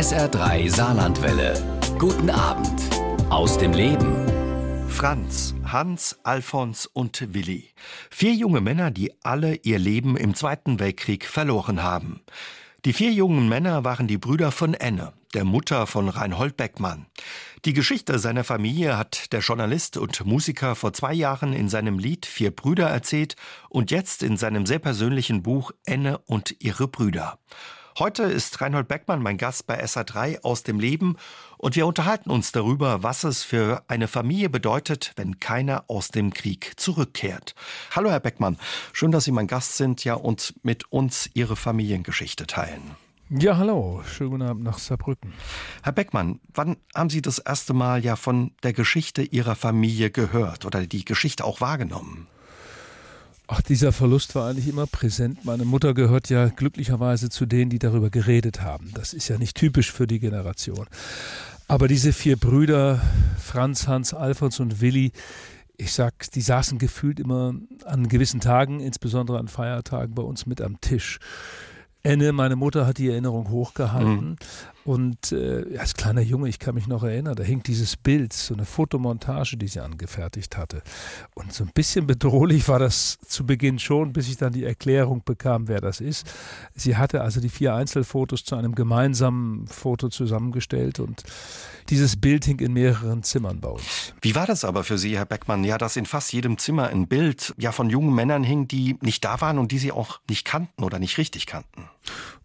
SR3 Saarlandwelle. Guten Abend aus dem Leben. Franz, Hans, Alfons und Willi. Vier junge Männer, die alle ihr Leben im Zweiten Weltkrieg verloren haben. Die vier jungen Männer waren die Brüder von Enne, der Mutter von Reinhold Beckmann. Die Geschichte seiner Familie hat der Journalist und Musiker vor zwei Jahren in seinem Lied Vier Brüder erzählt und jetzt in seinem sehr persönlichen Buch Enne und ihre Brüder. Heute ist Reinhold Beckmann mein Gast bei SA3 aus dem Leben und wir unterhalten uns darüber, was es für eine Familie bedeutet, wenn keiner aus dem Krieg zurückkehrt. Hallo Herr Beckmann, schön, dass Sie mein Gast sind ja und mit uns Ihre Familiengeschichte teilen. Ja, hallo, schönen guten Abend nach Saarbrücken. Herr Beckmann, wann haben Sie das erste Mal ja von der Geschichte Ihrer Familie gehört oder die Geschichte auch wahrgenommen? Ach, dieser Verlust war eigentlich immer präsent. Meine Mutter gehört ja glücklicherweise zu denen, die darüber geredet haben. Das ist ja nicht typisch für die Generation. Aber diese vier Brüder, Franz, Hans, Alfons und Willi, ich sag, die saßen gefühlt immer an gewissen Tagen, insbesondere an Feiertagen bei uns mit am Tisch. Enne, meine Mutter hat die Erinnerung hochgehalten. Mhm. Und äh, als kleiner Junge, ich kann mich noch erinnern, da hing dieses Bild, so eine Fotomontage, die sie angefertigt hatte. Und so ein bisschen bedrohlich war das zu Beginn schon, bis ich dann die Erklärung bekam, wer das ist. Sie hatte also die vier Einzelfotos zu einem gemeinsamen Foto zusammengestellt und dieses Bild hing in mehreren Zimmern bei uns. Wie war das aber für Sie, Herr Beckmann? Ja, dass in fast jedem Zimmer ein Bild ja von jungen Männern hing, die nicht da waren und die Sie auch nicht kannten oder nicht richtig kannten.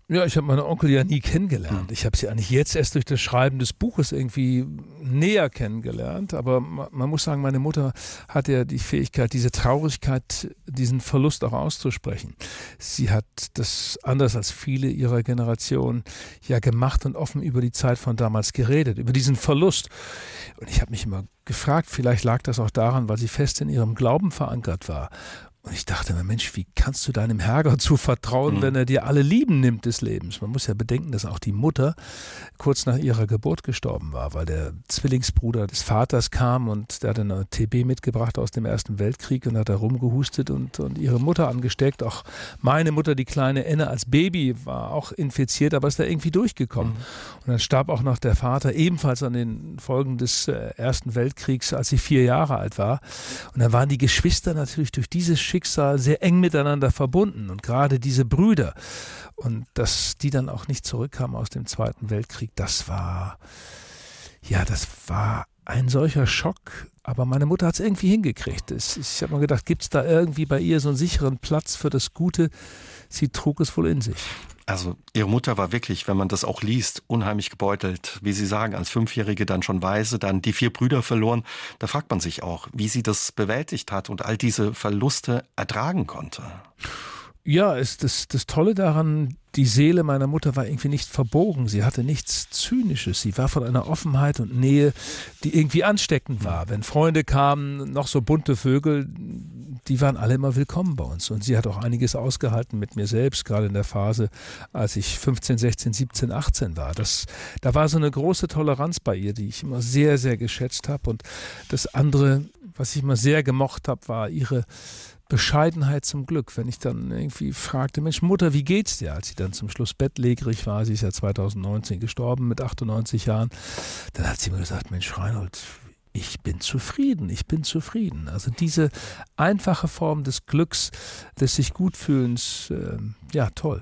Ja, ich habe meine Onkel ja nie kennengelernt. Hm. Ich habe sie eigentlich jetzt erst durch das Schreiben des Buches irgendwie näher kennengelernt. Aber man muss sagen, meine Mutter hat ja die Fähigkeit, diese Traurigkeit, diesen Verlust auch auszusprechen. Sie hat das anders als viele ihrer Generation ja gemacht und offen über die Zeit von damals geredet, über diesen Verlust. Und ich habe mich immer gefragt, vielleicht lag das auch daran, weil sie fest in ihrem Glauben verankert war und ich dachte mir, Mensch, wie kannst du deinem Herrgott zu vertrauen, mhm. wenn er dir alle Lieben nimmt des Lebens? Man muss ja bedenken, dass auch die Mutter kurz nach ihrer Geburt gestorben war, weil der Zwillingsbruder des Vaters kam und der hat eine TB mitgebracht aus dem Ersten Weltkrieg und hat da rumgehustet und, und ihre Mutter angesteckt. Auch meine Mutter, die kleine Enne als Baby, war auch infiziert, aber ist da irgendwie durchgekommen. Mhm. Und dann starb auch noch der Vater ebenfalls an den Folgen des äh, Ersten Weltkriegs, als sie vier Jahre alt war. Und dann waren die Geschwister natürlich durch dieses Schicksal sehr eng miteinander verbunden und gerade diese Brüder und dass die dann auch nicht zurückkamen aus dem Zweiten Weltkrieg, das war, ja, das war ein solcher Schock. Aber meine Mutter hat es irgendwie hingekriegt. Ich habe mir gedacht, gibt es da irgendwie bei ihr so einen sicheren Platz für das Gute? Sie trug es wohl in sich. Also ihre Mutter war wirklich, wenn man das auch liest, unheimlich gebeutelt. Wie Sie sagen, als Fünfjährige dann schon weise, dann die vier Brüder verloren. Da fragt man sich auch, wie sie das bewältigt hat und all diese Verluste ertragen konnte. Ja, ist das, das Tolle daran, die Seele meiner Mutter war irgendwie nicht verbogen. Sie hatte nichts Zynisches. Sie war von einer Offenheit und Nähe, die irgendwie ansteckend war. Wenn Freunde kamen, noch so bunte Vögel, die waren alle immer willkommen bei uns. Und sie hat auch einiges ausgehalten mit mir selbst, gerade in der Phase, als ich 15, 16, 17, 18 war. Das, da war so eine große Toleranz bei ihr, die ich immer sehr, sehr geschätzt habe. Und das andere, was ich immer sehr gemocht habe, war ihre Bescheidenheit zum Glück. Wenn ich dann irgendwie fragte, Mensch, Mutter, wie geht's dir? Als sie dann zum Schluss bettlägerig war, sie ist ja 2019 gestorben mit 98 Jahren, dann hat sie mir gesagt, Mensch, Reinhold, ich bin zufrieden, ich bin zufrieden. Also diese einfache Form des Glücks, des sich gut fühlens, äh, ja, toll.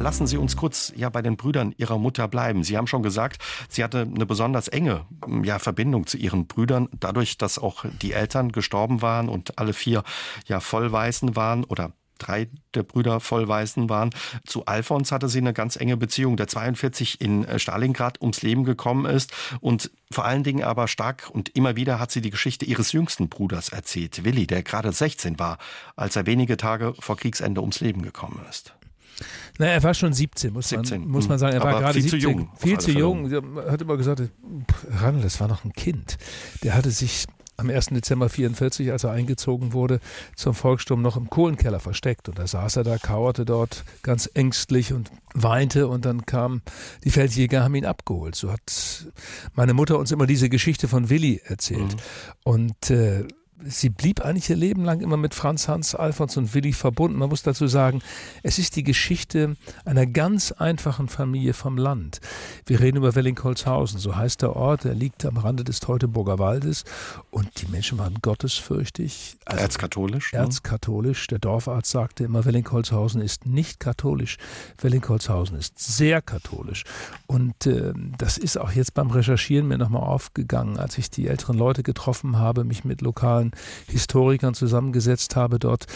Lassen Sie uns kurz ja bei den Brüdern Ihrer Mutter bleiben. Sie haben schon gesagt, sie hatte eine besonders enge ja, Verbindung zu ihren Brüdern, dadurch, dass auch die Eltern gestorben waren und alle vier ja Vollweisen waren oder drei der Brüder Vollweisen waren. Zu Alfons hatte sie eine ganz enge Beziehung, der 42 in äh, Stalingrad ums Leben gekommen ist. Und vor allen Dingen aber stark und immer wieder hat sie die Geschichte ihres jüngsten Bruders erzählt, Willi, der gerade 16 war, als er wenige Tage vor Kriegsende ums Leben gekommen ist. Na, er war schon 17, muss, 17. Man, muss man sagen. Er war gerade viel 17, zu jung. Viel zu jung. Er hat immer gesagt, Randl, das war noch ein Kind. Der hatte sich am 1. Dezember 44, als er eingezogen wurde, zum Volkssturm noch im Kohlenkeller versteckt. Und da saß er da, kauerte dort ganz ängstlich und weinte. Und dann kamen die Feldjäger, haben ihn abgeholt. So hat meine Mutter uns immer diese Geschichte von Willi erzählt. Mhm. Und äh, sie blieb eigentlich ihr Leben lang immer mit Franz, Hans, Alfons und Willi verbunden. Man muss dazu sagen, es ist die Geschichte einer ganz einfachen Familie vom Land. Wir reden über Wellingholzhausen, so heißt der Ort, er liegt am Rande des Teutoburger Waldes und die Menschen waren gottesfürchtig. Also erzkatholisch? Ne? Erzkatholisch. Der Dorfarzt sagte immer, Wellingholzhausen ist nicht katholisch, Wellingholzhausen ist sehr katholisch. Und äh, das ist auch jetzt beim Recherchieren mir nochmal aufgegangen, als ich die älteren Leute getroffen habe, mich mit lokalen Historikern zusammengesetzt habe, dort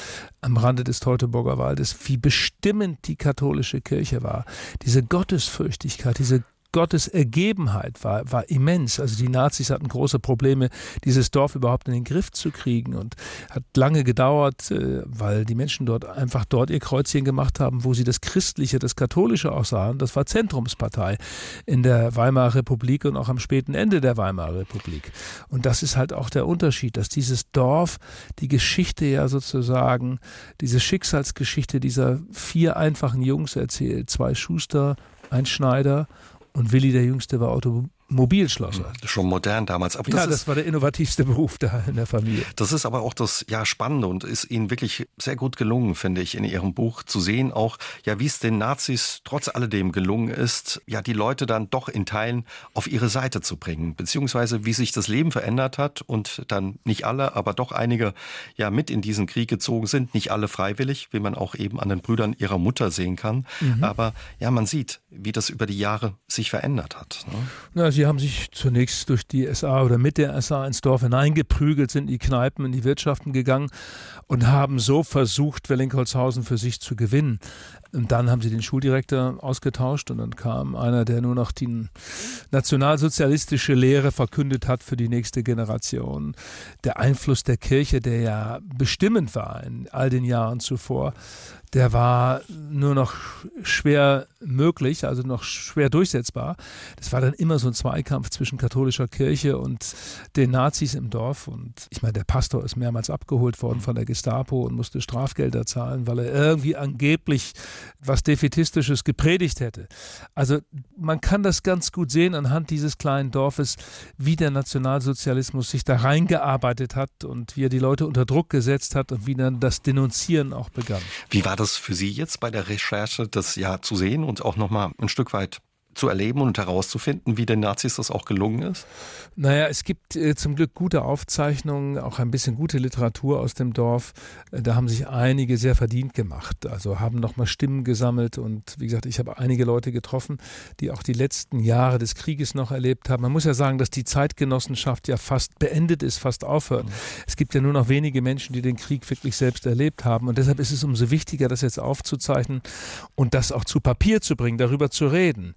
am Rande des Teutoburger Waldes, wie bestimmend die katholische Kirche war. Diese Gottesfürchtigkeit, diese Gottes Ergebenheit war, war immens. Also die Nazis hatten große Probleme, dieses Dorf überhaupt in den Griff zu kriegen und hat lange gedauert, äh, weil die Menschen dort einfach dort ihr Kreuzchen gemacht haben, wo sie das Christliche, das Katholische auch sahen. Das war Zentrumspartei in der Weimarer Republik und auch am späten Ende der Weimarer Republik. Und das ist halt auch der Unterschied, dass dieses Dorf die Geschichte ja sozusagen, diese Schicksalsgeschichte dieser vier einfachen Jungs erzählt. Zwei Schuster, ein Schneider und Willi der Jüngste war Automobilschlosser. Schon modern damals. Aber das ja, das ist, war der innovativste Beruf da in der Familie. Das ist aber auch das ja Spannende und ist Ihnen wirklich sehr gut gelungen, finde ich, in Ihrem Buch zu sehen, auch ja, wie es den Nazis trotz alledem gelungen ist, ja, die Leute dann doch in Teilen auf ihre Seite zu bringen, beziehungsweise wie sich das Leben verändert hat und dann nicht alle, aber doch einige ja mit in diesen Krieg gezogen sind, nicht alle freiwillig, wie man auch eben an den Brüdern ihrer Mutter sehen kann. Mhm. Aber ja, man sieht, wie das über die Jahre sich verändert hat. Ne? Na, sie haben sich zunächst durch die SA oder mit der SA ins Dorf hineingeprügelt, sind in die Kneipen, in die Wirtschaften gegangen und haben so versucht, Wellingholzhausen für sich zu gewinnen. Und dann haben sie den Schuldirektor ausgetauscht und dann kam einer, der nur noch die nationalsozialistische Lehre verkündet hat für die nächste Generation. Der Einfluss der Kirche, der ja bestimmend war in all den Jahren zuvor, der war nur noch schwer möglich, also noch schwer durchsetzbar. Das war dann immer so ein Zweikampf zwischen katholischer Kirche und den Nazis im Dorf. Und ich meine, der Pastor ist mehrmals abgeholt worden von der Gestapo und musste Strafgelder zahlen, weil er irgendwie angeblich was Defetistisches gepredigt hätte. Also man kann das ganz gut sehen anhand dieses kleinen Dorfes, wie der Nationalsozialismus sich da reingearbeitet hat und wie er die Leute unter Druck gesetzt hat und wie dann das Denunzieren auch begann. Wie war das für Sie jetzt bei der Recherche, das ja zu sehen und auch nochmal ein Stück weit zu erleben und herauszufinden, wie den Nazis das auch gelungen ist? Naja, es gibt äh, zum Glück gute Aufzeichnungen, auch ein bisschen gute Literatur aus dem Dorf. Äh, da haben sich einige sehr verdient gemacht. Also haben nochmal Stimmen gesammelt und wie gesagt, ich habe einige Leute getroffen, die auch die letzten Jahre des Krieges noch erlebt haben. Man muss ja sagen, dass die Zeitgenossenschaft ja fast beendet ist, fast aufhört. Mhm. Es gibt ja nur noch wenige Menschen, die den Krieg wirklich selbst erlebt haben. Und deshalb ist es umso wichtiger, das jetzt aufzuzeichnen und das auch zu Papier zu bringen, darüber zu reden.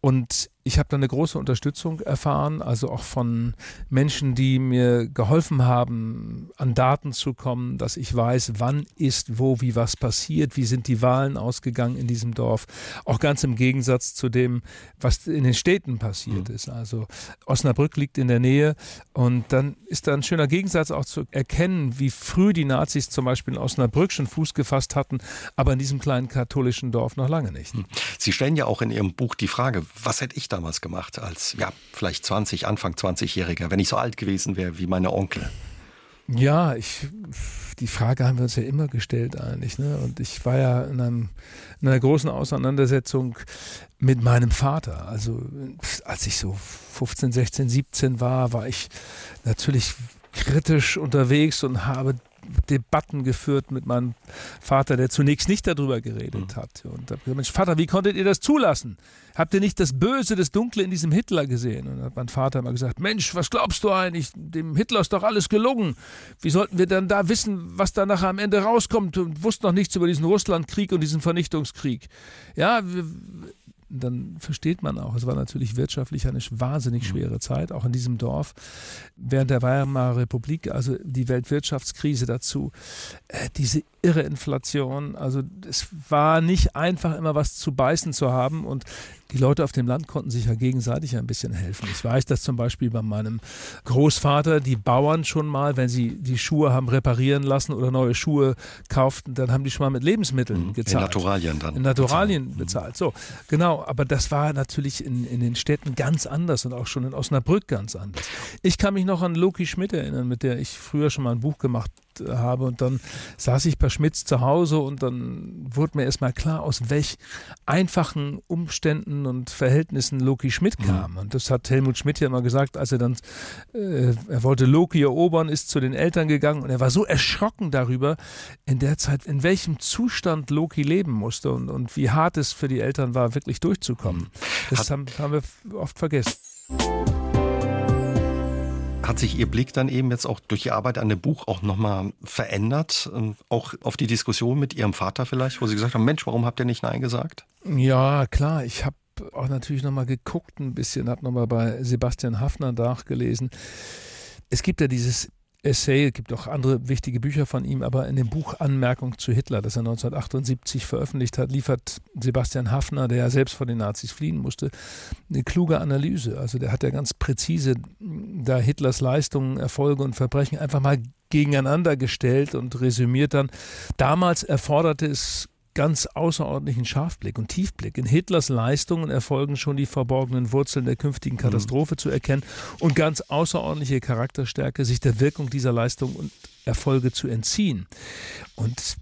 Und ich habe da eine große Unterstützung erfahren, also auch von Menschen, die mir geholfen haben, an Daten zu kommen, dass ich weiß, wann ist wo, wie was passiert, wie sind die Wahlen ausgegangen in diesem Dorf. Auch ganz im Gegensatz zu dem, was in den Städten passiert mhm. ist. Also Osnabrück liegt in der Nähe und dann ist da ein schöner Gegensatz auch zu erkennen, wie früh die Nazis zum Beispiel in Osnabrück schon Fuß gefasst hatten, aber in diesem kleinen katholischen Dorf noch lange nicht. Hm. Sie stellen ja auch in Ihrem Buch die Frage, was hätte ich damals gemacht als, ja, vielleicht 20, Anfang 20-Jähriger, wenn ich so alt gewesen wäre wie meine Onkel? Ja, ich, die Frage haben wir uns ja immer gestellt eigentlich. Ne? Und ich war ja in, einem, in einer großen Auseinandersetzung mit meinem Vater. Also als ich so 15, 16, 17 war, war ich natürlich kritisch unterwegs und habe Debatten geführt mit meinem Vater, der zunächst nicht darüber geredet mhm. hat. Und habe gesagt, Mensch, Vater, wie konntet ihr das zulassen? Habt ihr nicht das Böse, das Dunkle in diesem Hitler gesehen? Und dann hat mein Vater immer gesagt, Mensch, was glaubst du eigentlich? Dem Hitler ist doch alles gelungen. Wie sollten wir dann da wissen, was da nachher am Ende rauskommt? Und wussten noch nichts über diesen Russlandkrieg und diesen Vernichtungskrieg. Ja, wir, dann versteht man auch, es war natürlich wirtschaftlich eine wahnsinnig mhm. schwere Zeit, auch in diesem Dorf. Während der Weimarer Republik, also die Weltwirtschaftskrise dazu, äh, diese irre Inflation, also es war nicht einfach immer was zu beißen zu haben und die Leute auf dem Land konnten sich ja gegenseitig ein bisschen helfen. Ich weiß, dass zum Beispiel bei meinem Großvater die Bauern schon mal, wenn sie die Schuhe haben reparieren lassen oder neue Schuhe kauften, dann haben die schon mal mit Lebensmitteln mhm. gezahlt. In Naturalien dann. In Naturalien bezahlt. Bezahlt. So, genau. Aber das war natürlich in, in den Städten ganz anders und auch schon in Osnabrück ganz anders. Ich kann mich noch an Loki Schmidt erinnern, mit der ich früher schon mal ein Buch gemacht habe. Und dann saß ich bei Schmitz zu Hause und dann wurde mir erstmal klar, aus welch einfachen Umständen und Verhältnissen Loki Schmidt mhm. kam. Und das hat Helmut Schmidt ja immer gesagt, als er dann, äh, er wollte Loki erobern, ist zu den Eltern gegangen und er war so erschrocken darüber, in der Zeit, in welchem Zustand Loki leben musste und, und wie hart es für die Eltern war, wirklich durchzukommen. Mhm. Das haben, haben wir oft vergessen hat sich Ihr Blick dann eben jetzt auch durch die Arbeit an dem Buch auch nochmal verändert? Auch auf die Diskussion mit Ihrem Vater vielleicht, wo Sie gesagt haben, Mensch, warum habt ihr nicht Nein gesagt? Ja, klar. Ich habe auch natürlich nochmal geguckt ein bisschen, habe nochmal bei Sebastian Hafner nachgelesen. Es gibt ja dieses Essay, es gibt auch andere wichtige Bücher von ihm, aber in dem Buch Anmerkung zu Hitler, das er 1978 veröffentlicht hat, liefert Sebastian Hafner, der ja selbst vor den Nazis fliehen musste, eine kluge Analyse. Also der hat ja ganz präzise da Hitlers Leistungen, Erfolge und Verbrechen einfach mal gegeneinander gestellt und resümiert dann. Damals erforderte es ganz außerordentlichen Scharfblick und Tiefblick. In Hitlers Leistungen erfolgen schon die verborgenen Wurzeln der künftigen Katastrophe mhm. zu erkennen und ganz außerordentliche Charakterstärke, sich der Wirkung dieser Leistung und Erfolge zu entziehen. Und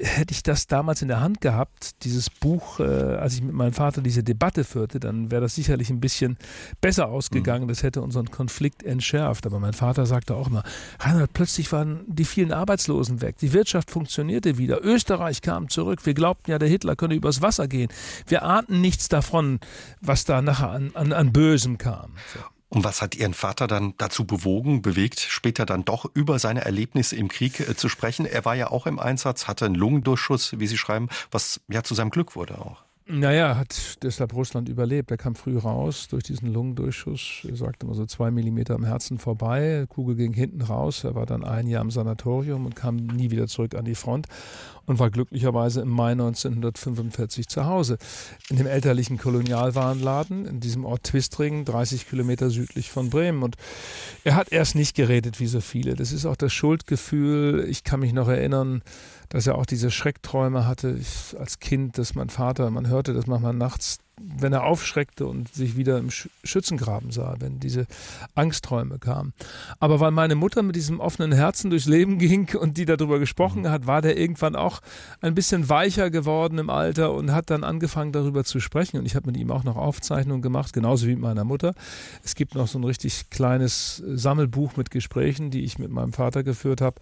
hätte ich das damals in der Hand gehabt, dieses Buch, äh, als ich mit meinem Vater diese Debatte führte, dann wäre das sicherlich ein bisschen besser ausgegangen. Mhm. Das hätte unseren Konflikt entschärft. Aber mein Vater sagte auch immer, Reinhard, plötzlich waren die vielen Arbeitslosen weg. Die Wirtschaft funktionierte wieder. Österreich kam zurück. Wir glaubten ja, der Hitler könne übers Wasser gehen. Wir ahnten nichts davon, was da nachher an, an, an Bösem kam. So. Und was hat Ihren Vater dann dazu bewogen, bewegt, später dann doch über seine Erlebnisse im Krieg äh, zu sprechen? Er war ja auch im Einsatz, hatte einen Lungendurchschuss, wie Sie schreiben, was ja zu seinem Glück wurde auch. Naja, hat deshalb Russland überlebt. Er kam früh raus durch diesen Lungendurchschuss. Er sagte immer so zwei Millimeter am Herzen vorbei. Kugel ging hinten raus. Er war dann ein Jahr im Sanatorium und kam nie wieder zurück an die Front und war glücklicherweise im Mai 1945 zu Hause. In dem elterlichen Kolonialwarenladen in diesem Ort Twistringen, 30 Kilometer südlich von Bremen. Und er hat erst nicht geredet wie so viele. Das ist auch das Schuldgefühl. Ich kann mich noch erinnern, dass er auch diese Schreckträume hatte ich, als Kind, dass mein Vater, man hörte das manchmal nachts wenn er aufschreckte und sich wieder im Schützengraben sah, wenn diese Angstträume kamen. Aber weil meine Mutter mit diesem offenen Herzen durchs Leben ging und die darüber gesprochen mhm. hat, war der irgendwann auch ein bisschen weicher geworden im Alter und hat dann angefangen darüber zu sprechen. Und ich habe mit ihm auch noch Aufzeichnungen gemacht, genauso wie mit meiner Mutter. Es gibt noch so ein richtig kleines Sammelbuch mit Gesprächen, die ich mit meinem Vater geführt habe.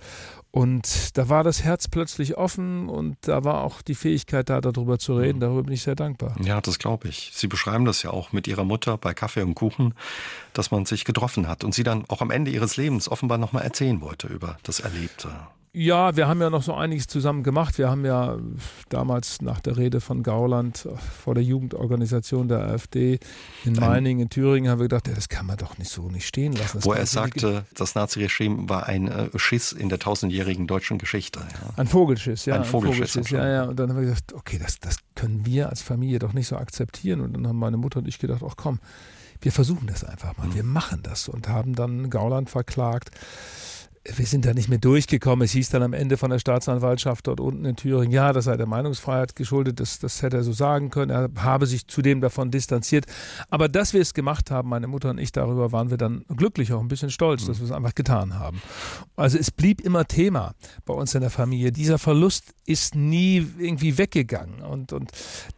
Und da war das Herz plötzlich offen und da war auch die Fähigkeit da, darüber zu reden. Mhm. Darüber bin ich sehr dankbar. Ja, das glaube ich. Sie beschreiben das ja auch mit Ihrer Mutter bei Kaffee und Kuchen, dass man sich getroffen hat und sie dann auch am Ende ihres Lebens offenbar nochmal erzählen wollte über das Erlebte. Ja, wir haben ja noch so einiges zusammen gemacht. Wir haben ja damals nach der Rede von Gauland vor der Jugendorganisation der AfD in Meiningen, in Thüringen, haben wir gedacht, ja, das kann man doch nicht so nicht stehen lassen. Das wo er sagte, das Naziregime war ein äh, Schiss in der tausendjährigen deutschen Geschichte. Ja. Ein Vogelschiss, ja. Ein Vogelschiss, ein Vogelschiss ja, ja. Und dann haben wir gesagt, okay, das, das können wir als Familie doch nicht so akzeptieren. Und dann haben meine Mutter und ich gedacht, ach komm, wir versuchen das einfach mal, mhm. wir machen das und haben dann Gauland verklagt wir sind da nicht mehr durchgekommen. Es hieß dann am Ende von der Staatsanwaltschaft dort unten in Thüringen, ja, das sei der Meinungsfreiheit geschuldet, das, das hätte er so sagen können. Er habe sich zudem davon distanziert. Aber dass wir es gemacht haben, meine Mutter und ich, darüber waren wir dann glücklich, auch ein bisschen stolz, dass wir es einfach getan haben. Also es blieb immer Thema bei uns in der Familie. Dieser Verlust ist nie irgendwie weggegangen. Und, und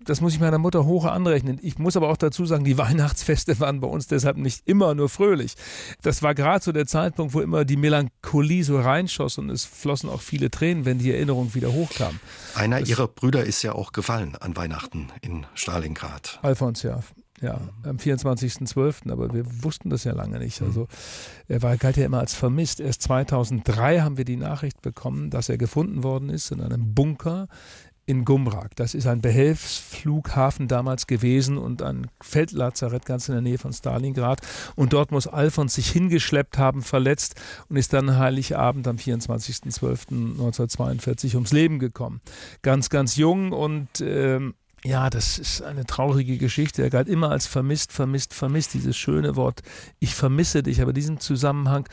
das muss ich meiner Mutter hoch anrechnen. Ich muss aber auch dazu sagen, die Weihnachtsfeste waren bei uns deshalb nicht immer nur fröhlich. Das war gerade so der Zeitpunkt, wo immer die Melancholie so reinschoss und es flossen auch viele Tränen, wenn die Erinnerung wieder hochkam. Einer das ihrer Brüder ist ja auch gefallen an Weihnachten in Stalingrad. Alfons, ja. Ja, am 24.12., aber wir wussten das ja lange nicht. Also er war, galt ja immer als vermisst. Erst 2003 haben wir die Nachricht bekommen, dass er gefunden worden ist in einem Bunker in Gumrak. Das ist ein Behelfsflughafen damals gewesen und ein Feldlazarett ganz in der Nähe von Stalingrad. Und dort muss Alfons sich hingeschleppt haben, verletzt und ist dann Heiligabend am 24.12.1942 ums Leben gekommen. Ganz, ganz jung und ähm, Ja, das ist eine traurige Geschichte. Er galt immer als vermisst, vermisst, vermisst. Dieses schöne Wort, ich vermisse dich. Aber diesen Zusammenhang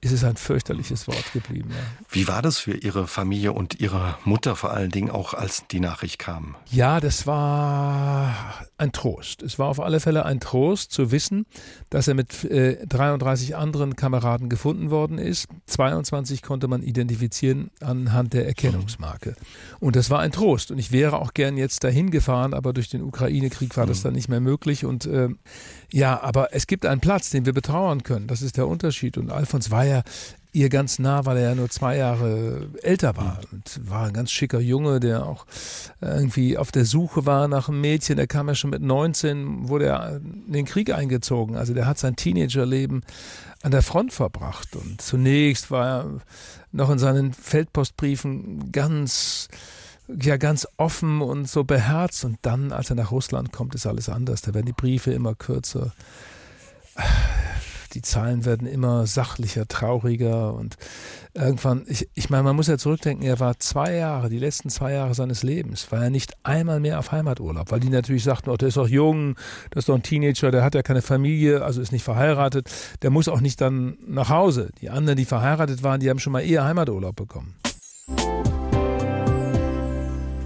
ist es ein fürchterliches Wort geblieben. Ja. Wie war das für Ihre Familie und Ihre Mutter vor allen Dingen auch, als die Nachricht kam? Ja, das war ein Trost. Es war auf alle Fälle ein Trost zu wissen, dass er mit äh, 33 anderen Kameraden gefunden worden ist. 22 konnte man identifizieren anhand der Erkennungsmarke. Und das war ein Trost. Und ich wäre auch gern jetzt dahin gefahren, aber durch den Ukraine-Krieg war das mhm. dann nicht mehr möglich. Und äh, ja, aber es gibt einen Platz, den wir betrauern können. Das ist der Unterschied. Und Alfons war ja ihr ganz nah, weil er ja nur zwei Jahre älter war und war ein ganz schicker Junge, der auch irgendwie auf der Suche war nach einem Mädchen. Der kam ja schon mit 19, wurde er in den Krieg eingezogen. Also der hat sein Teenagerleben an der Front verbracht und zunächst war er noch in seinen Feldpostbriefen ganz ja ganz offen und so beherzt und dann, als er nach Russland kommt, ist alles anders. Da werden die Briefe immer kürzer die Zahlen werden immer sachlicher, trauriger und irgendwann, ich, ich meine, man muss ja zurückdenken, er war zwei Jahre, die letzten zwei Jahre seines Lebens, war er nicht einmal mehr auf Heimaturlaub, weil die natürlich sagten, oh, der ist doch jung, das ist doch ein Teenager, der hat ja keine Familie, also ist nicht verheiratet, der muss auch nicht dann nach Hause. Die anderen, die verheiratet waren, die haben schon mal eher Heimaturlaub bekommen.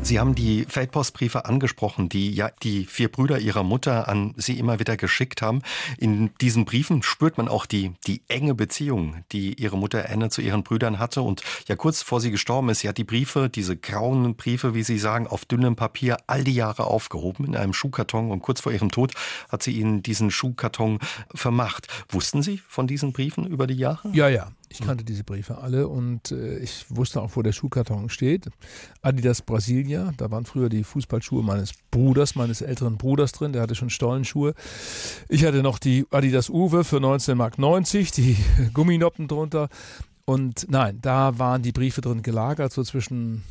Sie haben die Feldpostbriefe angesprochen, die ja die vier Brüder ihrer Mutter an Sie immer wieder geschickt haben. In diesen Briefen spürt man auch die, die enge Beziehung, die Ihre Mutter Anne zu ihren Brüdern hatte. Und ja, kurz vor sie gestorben ist, sie hat die Briefe, diese grauen Briefe, wie Sie sagen, auf dünnem Papier all die Jahre aufgehoben in einem Schuhkarton. Und kurz vor ihrem Tod hat sie ihnen diesen Schuhkarton vermacht. Wussten Sie von diesen Briefen über die Jahre? Ja, ja. Ich kannte diese Briefe alle und äh, ich wusste auch, wo der Schuhkarton steht. Adidas Brasilia, da waren früher die Fußballschuhe meines Bruders, meines älteren Bruders drin, der hatte schon Stollenschuhe. Ich hatte noch die Adidas Uwe für 19,90 Mark, die Gumminoppen drunter. Und nein, da waren die Briefe drin gelagert, so zwischen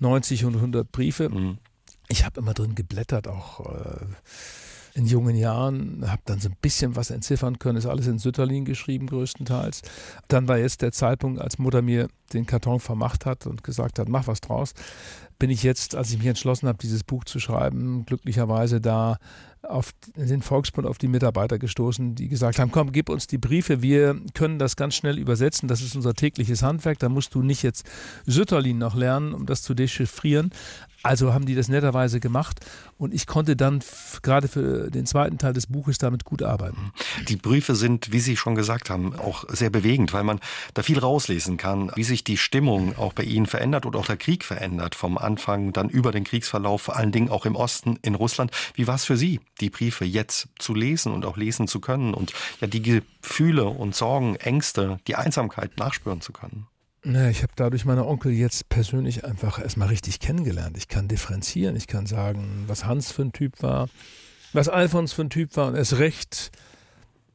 90 und 100 Briefe. Mhm. Ich habe immer drin geblättert, auch. Äh, in jungen Jahren, habe dann so ein bisschen was entziffern können, ist alles in Sütterlin geschrieben größtenteils. Dann war jetzt der Zeitpunkt, als Mutter mir den Karton vermacht hat und gesagt hat, mach was draus, bin ich jetzt, als ich mich entschlossen habe, dieses Buch zu schreiben, glücklicherweise da auf den Volksbund, auf die Mitarbeiter gestoßen, die gesagt haben, komm, gib uns die Briefe, wir können das ganz schnell übersetzen, das ist unser tägliches Handwerk, da musst du nicht jetzt Sütterlin noch lernen, um das zu dechiffrieren, also haben die das netterweise gemacht und ich konnte dann gerade für den zweiten Teil des Buches damit gut arbeiten. Die Briefe sind, wie Sie schon gesagt haben, auch sehr bewegend, weil man da viel rauslesen kann, wie sich die Stimmung auch bei Ihnen verändert und auch der Krieg verändert, vom Anfang dann über den Kriegsverlauf, vor allen Dingen auch im Osten in Russland. Wie war es für Sie, die Briefe jetzt zu lesen und auch lesen zu können und ja die Gefühle und Sorgen, Ängste, die Einsamkeit nachspüren zu können? Na, ich habe dadurch meine Onkel jetzt persönlich einfach erstmal richtig kennengelernt. Ich kann differenzieren, ich kann sagen, was Hans für ein Typ war, was Alfons für ein Typ war und erst recht,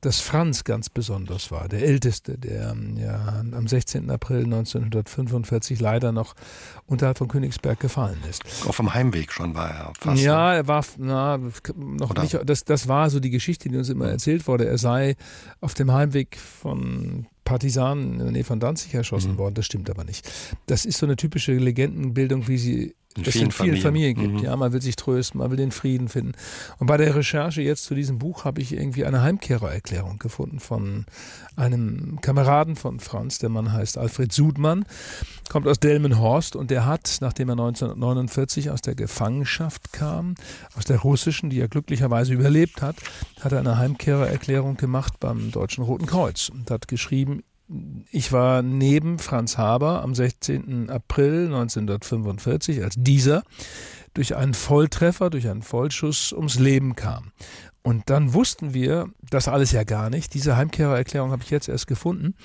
dass Franz ganz besonders war, der Älteste, der ja am 16. April 1945 leider noch unterhalb von Königsberg gefallen ist. Auf dem Heimweg schon war er fast. Ja, ne? er war na, noch Oder? nicht. Das, das war so die Geschichte, die uns immer erzählt wurde. Er sei auf dem Heimweg von Partisanen in der Nähe von Danzig erschossen mhm. worden. Das stimmt aber nicht. Das ist so eine typische Legendenbildung, wie sie in es in vielen Familien, gibt. Mhm. Ja, man will sich trösten, man will den Frieden finden. Und bei der Recherche jetzt zu diesem Buch habe ich irgendwie eine Heimkehrererklärung gefunden von einem Kameraden von Franz. Der Mann heißt Alfred Sudmann, kommt aus Delmenhorst und der hat, nachdem er 1949 aus der Gefangenschaft kam, aus der russischen, die er glücklicherweise überlebt hat, hat er eine Heimkehrererklärung gemacht beim Deutschen Roten Kreuz und hat geschrieben, ich war neben Franz Haber am 16. April 1945, als dieser durch einen Volltreffer, durch einen Vollschuss ums Leben kam. Und dann wussten wir das alles ja gar nicht. Diese Heimkehrererklärung habe ich jetzt erst gefunden.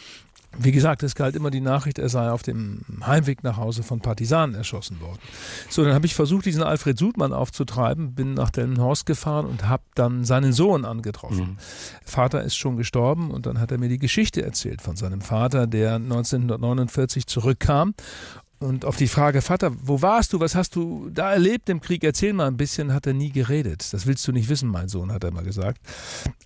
Wie gesagt, es galt immer die Nachricht, er sei auf dem Heimweg nach Hause von Partisanen erschossen worden. So, dann habe ich versucht, diesen Alfred Sudmann aufzutreiben, bin nach Delmenhorst gefahren und habe dann seinen Sohn angetroffen. Mhm. Vater ist schon gestorben und dann hat er mir die Geschichte erzählt von seinem Vater, der 1949 zurückkam und auf die Frage, Vater, wo warst du? Was hast du da erlebt im Krieg? Erzähl mal ein bisschen, hat er nie geredet. Das willst du nicht wissen, mein Sohn, hat er mal gesagt.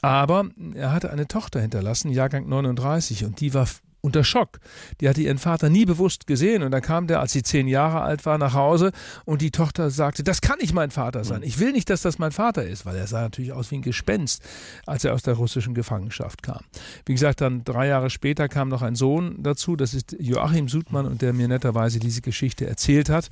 Aber er hatte eine Tochter hinterlassen, Jahrgang 39, und die war unter Schock. Die hatte ihren Vater nie bewusst gesehen und dann kam der, als sie zehn Jahre alt war, nach Hause und die Tochter sagte, das kann nicht mein Vater sein. Ich will nicht, dass das mein Vater ist, weil er sah natürlich aus wie ein Gespenst, als er aus der russischen Gefangenschaft kam. Wie gesagt, dann drei Jahre später kam noch ein Sohn dazu, das ist Joachim Sudmann und der mir netterweise diese Geschichte erzählt hat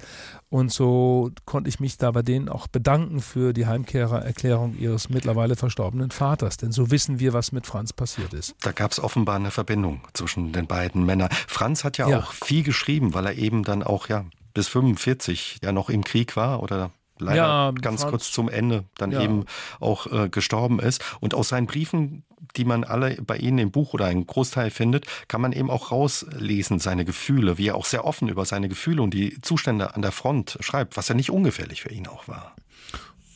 und so konnte ich mich da bei denen auch bedanken für die Heimkehrererklärung ihres mittlerweile verstorbenen Vaters, denn so wissen wir, was mit Franz passiert ist. Da gab es offenbar eine Verbindung zwischen den den beiden Männern. Franz hat ja, ja, auch viel geschrieben, weil er eben dann auch ja bis 45 ja noch im Krieg war oder leider ja, ganz Franz, kurz zum Ende dann ja. eben auch äh, gestorben ist. Und aus seinen Briefen, die man alle bei Ihnen im Buch oder einen Großteil findet, kann man eben auch rauslesen, seine Gefühle, wie er auch sehr offen über seine Gefühle und die Zustände an der Front schreibt, was ja nicht ungefährlich für ihn auch war.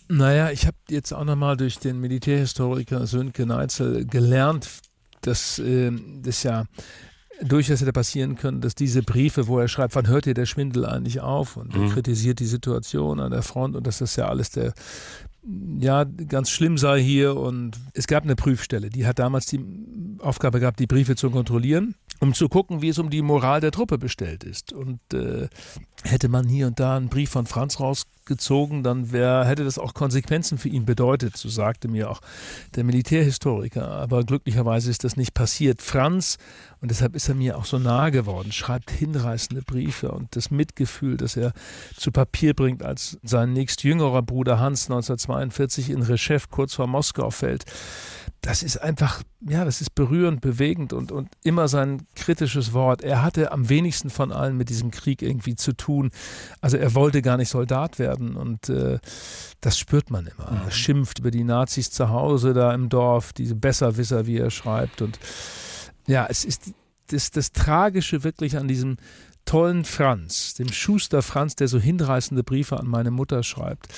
Naja, ich habe jetzt auch nochmal durch den Militärhistoriker Sönke Neitzel gelernt, dass äh, das ja durchaus hätte passieren können, dass diese Briefe, wo er schreibt, wann hört ihr der Schwindel eigentlich auf und mhm. kritisiert die Situation an der Front und dass das ja alles der ja, ganz schlimm sei hier und es gab eine Prüfstelle, die hat damals die Aufgabe gehabt, die Briefe zu kontrollieren, um zu gucken, wie es um die Moral der Truppe bestellt ist. Und äh, hätte man hier und da einen Brief von Franz rausgezogen, dann wär, hätte das auch Konsequenzen für ihn bedeutet, so sagte mir auch der Militärhistoriker. Aber glücklicherweise ist das nicht passiert. Franz, und deshalb ist er mir auch so nahe geworden, schreibt hinreißende Briefe und das Mitgefühl, das er zu Papier bringt, als sein nächstjüngerer Bruder Hans 1942 in Reschew kurz vor Moskau fällt das ist einfach, ja, das ist berührend, bewegend und, und immer sein kritisches Wort. Er hatte am wenigsten von allen mit diesem Krieg irgendwie zu tun. Also er wollte gar nicht Soldat werden und äh, das spürt man immer. Er mhm. schimpft über die Nazis zu Hause da im Dorf, diese Besserwisser, wie er schreibt. Und ja, es ist das, das Tragische wirklich an diesem tollen Franz, dem Schuster Franz, der so hinreißende Briefe an meine Mutter schreibt,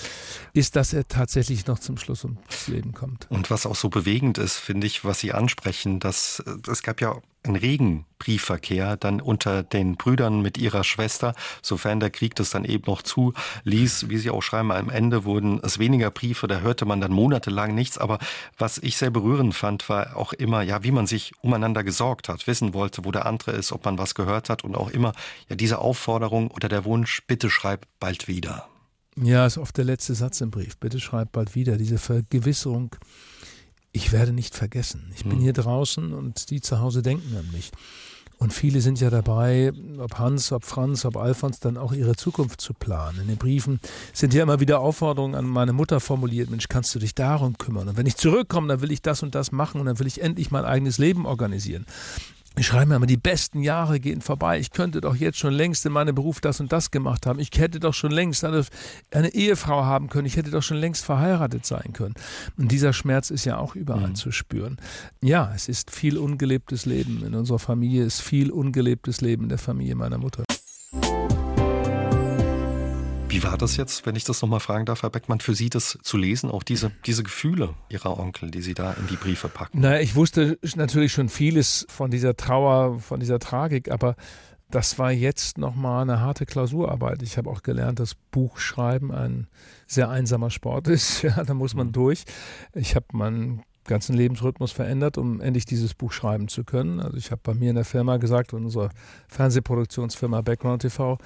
ist, dass er tatsächlich noch zum Schluss ums Leben kommt. Und was auch so bewegend ist, finde ich, was Sie ansprechen, dass äh, es gab ja einen regen Briefverkehr dann unter den Brüdern mit ihrer Schwester, sofern der Krieg das dann eben noch zuließ. Wie Sie auch schreiben, am Ende wurden es weniger Briefe, da hörte man dann monatelang nichts. Aber was ich sehr berührend fand, war auch immer, ja, wie man sich umeinander gesorgt hat, wissen wollte, wo der andere ist, ob man was gehört hat und auch immer ja diese Aufforderung oder der Wunsch, bitte schreib bald wieder. Ja, ist oft der letzte Satz im Brief. Bitte schreib bald wieder. Diese Vergewisserung, ich werde nicht vergessen. Ich bin hm. hier draußen und die zu Hause denken an mich. Und viele sind ja dabei, ob Hans, ob Franz, ob Alfons, dann auch ihre Zukunft zu planen. In den Briefen sind ja immer wieder Aufforderungen an meine Mutter formuliert, Mensch, kannst du dich darum kümmern? Und wenn ich zurückkomme, dann will ich das und das machen und dann will ich endlich mein eigenes Leben organisieren. Ich schreibe mir immer, die besten Jahre gehen vorbei. Ich könnte doch jetzt schon längst in meinem Beruf das und das gemacht haben. Ich hätte doch schon längst eine, eine Ehefrau haben können. Ich hätte doch schon längst verheiratet sein können. Und dieser Schmerz ist ja auch überall mhm. zu spüren. Ja, es ist viel ungelebtes Leben in unserer Familie, es ist viel ungelebtes Leben in der Familie meiner Mutter. Wie war das jetzt, wenn ich das nochmal fragen darf, Herr Beckmann, für Sie das zu lesen, auch diese, diese Gefühle Ihrer Onkel, die Sie da in die Briefe packen? Naja, ich wusste natürlich schon vieles von dieser Trauer, von dieser Tragik, aber das war jetzt nochmal eine harte Klausurarbeit. Ich habe auch gelernt, dass Buchschreiben ein sehr einsamer Sport ist. Ja, da muss man mhm. durch. Ich habe meinen ganzen Lebensrhythmus verändert, um endlich dieses Buch schreiben zu können. Also ich habe bei mir in der Firma gesagt, in unserer Fernsehproduktionsfirma Background TV,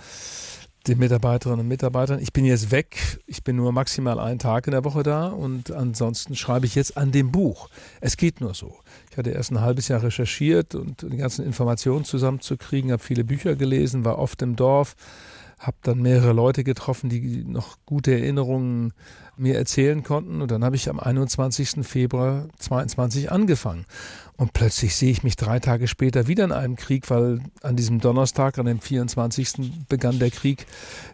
den Mitarbeiterinnen und Mitarbeitern, ich bin jetzt weg, ich bin nur maximal einen Tag in der Woche da und ansonsten schreibe ich jetzt an dem Buch. Es geht nur so. Ich hatte erst ein halbes Jahr recherchiert und die ganzen Informationen zusammenzukriegen, habe viele Bücher gelesen, war oft im Dorf, habe dann mehrere Leute getroffen, die noch gute Erinnerungen mir erzählen konnten. Und dann habe ich am 21. Februar 22 angefangen. Und plötzlich sehe ich mich drei Tage später wieder in einem Krieg, weil an diesem Donnerstag, an dem 24. begann der Krieg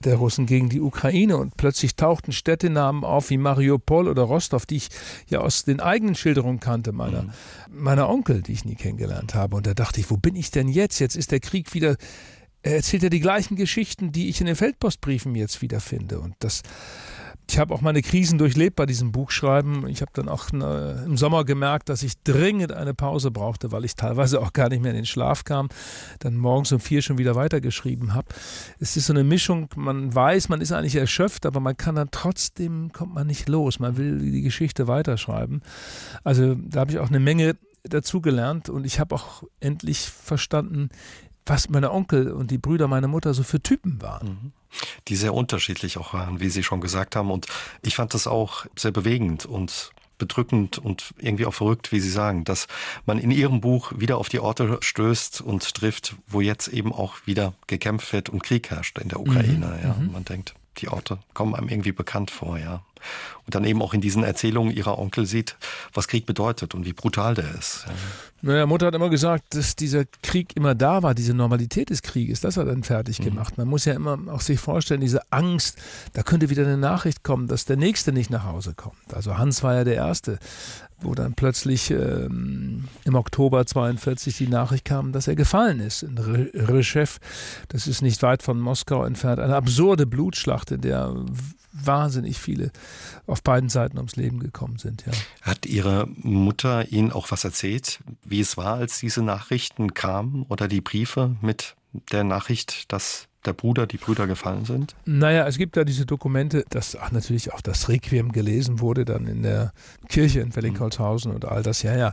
der Russen gegen die Ukraine. Und plötzlich tauchten Städtenamen auf wie Mariupol oder Rostov, die ich ja aus den eigenen Schilderungen kannte, meiner, mhm. meiner Onkel, die ich nie kennengelernt habe. Und da dachte ich, wo bin ich denn jetzt? Jetzt ist der Krieg wieder er erzählt ja die gleichen Geschichten, die ich in den Feldpostbriefen jetzt wiederfinde. Und das, ich habe auch meine Krisen durchlebt bei diesem Buchschreiben. Ich habe dann auch äh, im Sommer gemerkt, dass ich dringend eine Pause brauchte, weil ich teilweise auch gar nicht mehr in den Schlaf kam, dann morgens um vier schon wieder weitergeschrieben habe. Es ist so eine Mischung, man weiß, man ist eigentlich erschöpft, aber man kann dann trotzdem, kommt man nicht los. Man will die Geschichte weiterschreiben. Also da habe ich auch eine Menge dazugelernt und ich habe auch endlich verstanden, was meine Onkel und die Brüder meiner Mutter so für Typen waren. Mhm. Die sehr unterschiedlich auch waren, wie Sie schon gesagt haben. Und ich fand das auch sehr bewegend und bedrückend und irgendwie auch verrückt, wie Sie sagen, dass man in Ihrem Buch wieder auf die Orte stößt und trifft, wo jetzt eben auch wieder gekämpft wird und Krieg herrscht in der Ukraine. Mhm. Ja, mhm. man denkt, die Orte kommen einem irgendwie bekannt vor, ja. Und dann eben auch in diesen Erzählungen ihrer Onkel sieht, was Krieg bedeutet und wie brutal der ist. Ja. Naja, Mutter hat immer gesagt, dass dieser Krieg immer da war, diese Normalität des Krieges, das hat er dann fertig mhm. gemacht. Man muss ja immer auch sich vorstellen, diese Angst, da könnte wieder eine Nachricht kommen, dass der Nächste nicht nach Hause kommt. Also Hans war ja der Erste, wo dann plötzlich ähm, im Oktober 42 die Nachricht kam, dass er gefallen ist in Rzew. Das ist nicht weit von Moskau entfernt. Eine absurde Blutschlacht, in der wahnsinnig viele auf beiden Seiten ums Leben gekommen sind. Ja. Hat Ihre Mutter Ihnen auch was erzählt, wie es war, als diese Nachrichten kamen oder die Briefe mit der Nachricht, dass der Bruder, die Brüder gefallen sind? Naja, es gibt da diese Dokumente, dass ach, natürlich auch das Requiem gelesen wurde, dann in der Kirche in Wellingholzhausen und all das. Ja, ja,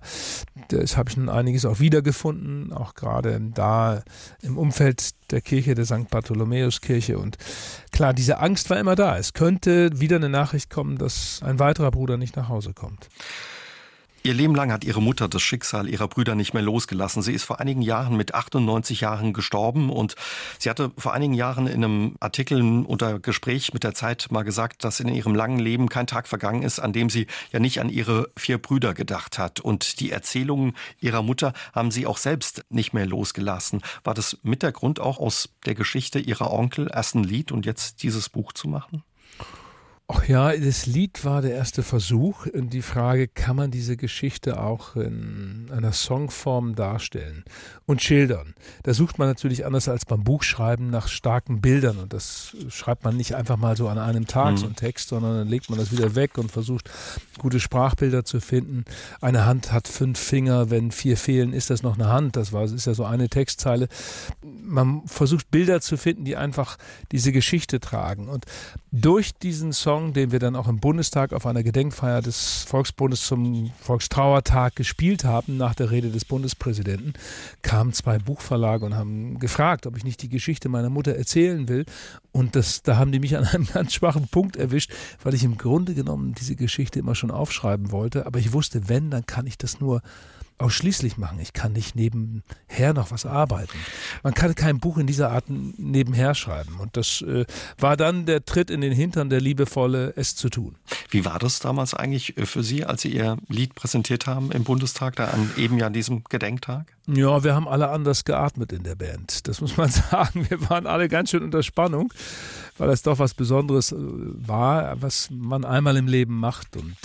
das habe ich nun einiges auch wiedergefunden, auch gerade da im Umfeld der Kirche, der St. Bartholomäuskirche. Und klar, diese Angst war immer da. Es könnte wieder eine Nachricht kommen, dass ein weiterer Bruder nicht nach Hause kommt. Ihr Leben lang hat ihre Mutter das Schicksal ihrer Brüder nicht mehr losgelassen. Sie ist vor einigen Jahren mit 98 Jahren gestorben und sie hatte vor einigen Jahren in einem Artikel unter Gespräch mit der Zeit mal gesagt, dass in ihrem langen Leben kein Tag vergangen ist, an dem sie ja nicht an ihre vier Brüder gedacht hat. Und die Erzählungen ihrer Mutter haben sie auch selbst nicht mehr losgelassen. War das mit der Grund auch aus der Geschichte ihrer Onkel erst Lied und jetzt dieses Buch zu machen? Ach ja, das Lied war der erste Versuch. Und die Frage, kann man diese Geschichte auch in einer Songform darstellen und schildern? Da sucht man natürlich anders als beim Buchschreiben nach starken Bildern. Und das schreibt man nicht einfach mal so an einem Tag, mhm. so einen Text, sondern dann legt man das wieder weg und versucht, gute Sprachbilder zu finden. Eine Hand hat fünf Finger, wenn vier fehlen, ist das noch eine Hand. Das war, das ist ja so eine Textzeile. Man versucht Bilder zu finden, die einfach diese Geschichte tragen. Und durch diesen Song, den wir dann auch im Bundestag auf einer Gedenkfeier des Volksbundes zum Volkstrauertag gespielt haben, nach der Rede des Bundespräsidenten, kamen zwei Buchverlage und haben gefragt, ob ich nicht die Geschichte meiner Mutter erzählen will. Und das, da haben die mich an einem ganz schwachen Punkt erwischt, weil ich im Grunde genommen diese Geschichte immer schon aufschreiben wollte. Aber ich wusste, wenn, dann kann ich das nur ausschließlich machen. Ich kann nicht nebenher noch was arbeiten. Man kann kein Buch in dieser Art nebenher schreiben. Und das äh, war dann der Tritt in den Hintern, der liebevolle, es zu tun. Wie war das damals eigentlich äh, für Sie, als Sie Ihr Lied präsentiert haben im Bundestag, da an eben ja diesem Gedenktag? Ja, wir haben alle anders geatmet in der Band. Das muss man sagen. Wir waren alle ganz schön unter Spannung, weil es doch was Besonderes äh, war, was man einmal im Leben macht. Und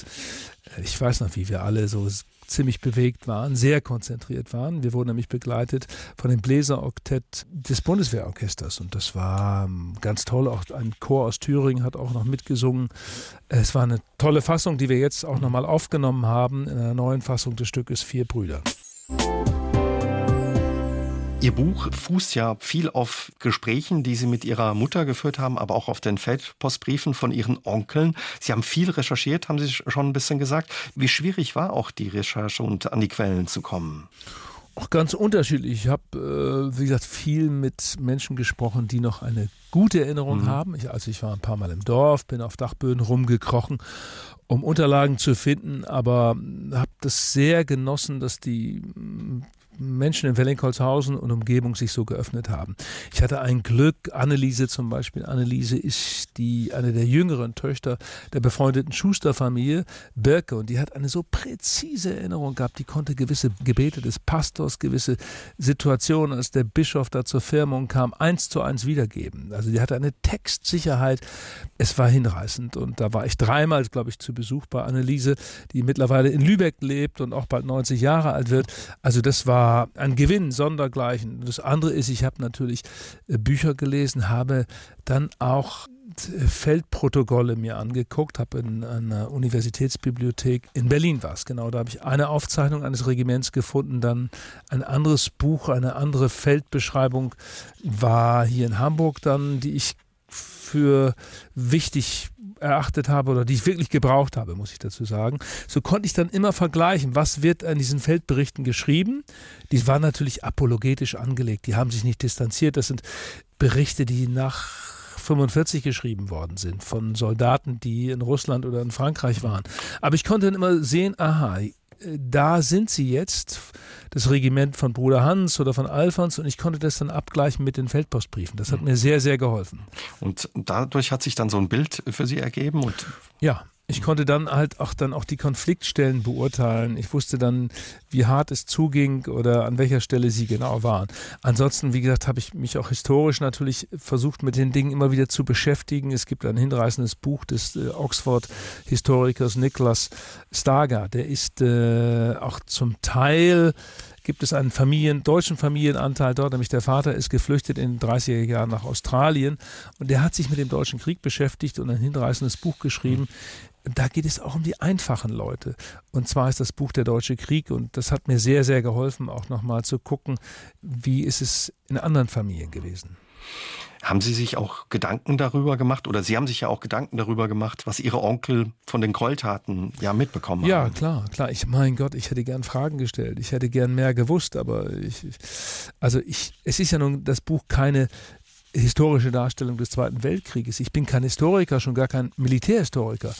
äh, ich weiß noch, wie wir alle so ziemlich bewegt waren, sehr konzentriert waren. Wir wurden nämlich begleitet von dem Bläseroktett des Bundeswehrorchesters und das war ähm, ganz toll. Auch ein Chor aus Thüringen hat auch noch mitgesungen. Es war eine tolle Fassung, die wir jetzt auch nochmal aufgenommen haben in einer neuen Fassung des Stückes Vier Brüder. Ihr Buch fußt ja viel auf Gesprächen, die Sie mit Ihrer Mutter geführt haben, aber auch auf den Feldpostbriefen von Ihren Onkeln. Sie haben viel recherchiert, haben Sie schon ein bisschen gesagt. Wie schwierig war auch die Recherche und an die Quellen zu kommen? Auch ganz unterschiedlich. Ich habe, äh, wie gesagt, viel mit Menschen gesprochen, die noch eine gute Erinnerung mhm. haben. Ich, also ich war ein paar Mal im Dorf, bin auf Dachböden rumgekrochen, um Unterlagen zu finden, aber habe das sehr genossen, dass die Menschen in Wellingholzhausen und Umgebung sich so geöffnet haben. Ich hatte ein Glück, Anneliese zum Beispiel. Anneliese ist die, eine der jüngeren Töchter der befreundeten Schusterfamilie Birke und die hat eine so präzise Erinnerung gehabt, die konnte gewisse Gebete des Pastors, gewisse Situationen, als der Bischof da zur Firmung kam, eins zu eins wiedergeben. Also die hatte eine Textsicherheit. Es war hinreißend und da war ich dreimal, glaube ich, zu Besuch bei Anneliese, die mittlerweile in Lübeck lebt und auch bald 90 Jahre alt wird. Also das war war ein Gewinn sondergleichen. Das andere ist, ich habe natürlich äh, Bücher gelesen, habe dann auch äh, Feldprotokolle mir angeguckt, habe in einer Universitätsbibliothek in Berlin war es genau, da habe ich eine Aufzeichnung eines Regiments gefunden, dann ein anderes Buch, eine andere Feldbeschreibung war hier in Hamburg dann, die ich für wichtig erachtet habe oder die ich wirklich gebraucht habe, muss ich dazu sagen. So konnte ich dann immer vergleichen, was wird an diesen Feldberichten geschrieben. Die waren natürlich apologetisch angelegt, die haben sich nicht distanziert. Das sind Berichte, die nach 45 geschrieben worden sind von Soldaten, die in Russland oder in Frankreich waren. Aber ich konnte dann immer sehen, aha, da sind sie jetzt, das Regiment von Bruder Hans oder von Alfons, und ich konnte das dann abgleichen mit den Feldpostbriefen. Das hat mhm. mir sehr, sehr geholfen. Und dadurch hat sich dann so ein Bild für Sie ergeben? Und ja, ich konnte dann halt auch dann auch die Konfliktstellen beurteilen. Ich wusste dann, wie hart es zuging oder an welcher Stelle sie genau waren. Ansonsten, wie gesagt, habe ich mich auch historisch natürlich versucht, mit den Dingen immer wieder zu beschäftigen. Es gibt ein hinreißendes Buch des äh, Oxford-Historikers Nicholas Stager. Der ist äh, auch zum Teil gibt es einen Familien, deutschen Familienanteil dort, nämlich der Vater ist geflüchtet in den 30er Jahren nach Australien und der hat sich mit dem Deutschen Krieg beschäftigt und ein hinreißendes Buch geschrieben, da geht es auch um die einfachen Leute. Und zwar ist das Buch Der Deutsche Krieg und das hat mir sehr, sehr geholfen, auch nochmal zu gucken, wie ist es in anderen Familien gewesen. Haben Sie sich auch Gedanken darüber gemacht oder Sie haben sich ja auch Gedanken darüber gemacht, was Ihre Onkel von den Gräueltaten ja mitbekommen ja, haben? Ja, klar, klar. Ich, mein Gott, ich hätte gern Fragen gestellt. Ich hätte gern mehr gewusst, aber ich, also ich, es ist ja nun das Buch keine historische Darstellung des Zweiten Weltkrieges. Ich bin kein Historiker, schon gar kein Militärhistoriker,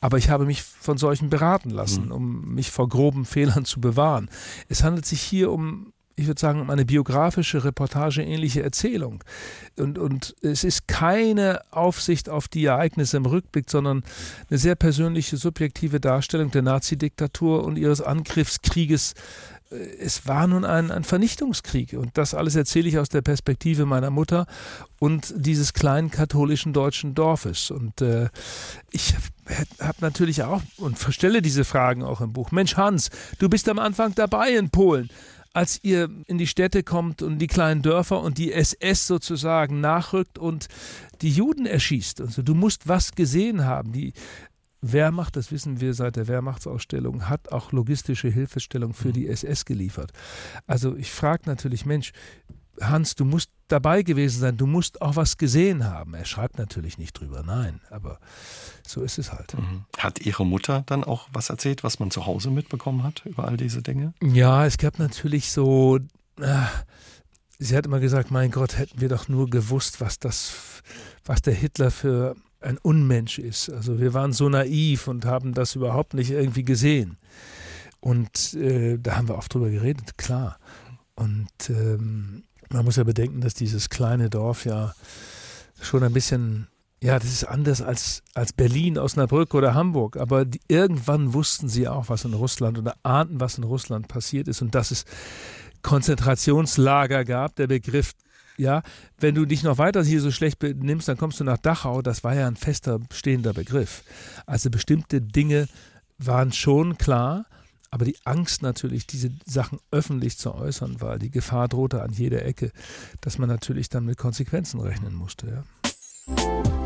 aber ich habe mich von solchen beraten lassen, mhm. um mich vor groben Fehlern zu bewahren. Es handelt sich hier um ich würde sagen, um eine biografische, reportageähnliche Erzählung. Und, und es ist keine Aufsicht auf die Ereignisse im Rückblick, sondern eine sehr persönliche, subjektive Darstellung der Nazidiktatur und ihres Angriffskrieges es war nun ein, ein Vernichtungskrieg. Und das alles erzähle ich aus der Perspektive meiner Mutter und dieses kleinen katholischen deutschen Dorfes. Und äh, ich habe natürlich auch und verstelle diese Fragen auch im Buch. Mensch, Hans, du bist am Anfang dabei in Polen als ihr in die Städte kommt und die kleinen Dörfer und die SS sozusagen nachrückt und die Juden erschießt. Also du musst was gesehen haben. Die Wehrmacht, das wissen wir seit der Wehrmachtsausstellung, hat auch logistische Hilfestellung für die SS geliefert. Also ich frage natürlich, Mensch, Hans, du musst dabei gewesen sein, du musst auch was gesehen haben. Er schreibt natürlich nicht drüber, nein, aber so ist es halt. Mhm. Hat Ihre Mutter dann auch was erzählt, was man zu Hause mitbekommen hat über all diese Dinge? Ja, es gab natürlich so, äh, sie hat immer gesagt, mein Gott, hätten wir doch nur gewusst, was das, was der Hitler für ein Unmensch ist. Also wir waren so naiv und haben das überhaupt nicht irgendwie gesehen. Und äh, da haben wir oft drüber geredet, klar. Und ähm, man muss ja bedenken, dass dieses kleine Dorf ja schon ein bisschen, ja, das ist anders als, als Berlin, Osnabrück oder Hamburg. Aber die, irgendwann wussten sie auch, was in Russland oder ahnten, was in Russland passiert ist und dass es Konzentrationslager gab. Der Begriff ja, wenn du dich noch weiter hier so schlecht benimmst, dann kommst du nach Dachau. Das war ja ein fester, stehender Begriff. Also bestimmte Dinge waren schon klar, aber die Angst natürlich, diese Sachen öffentlich zu äußern, weil die Gefahr drohte an jeder Ecke, dass man natürlich dann mit Konsequenzen rechnen musste. Ja.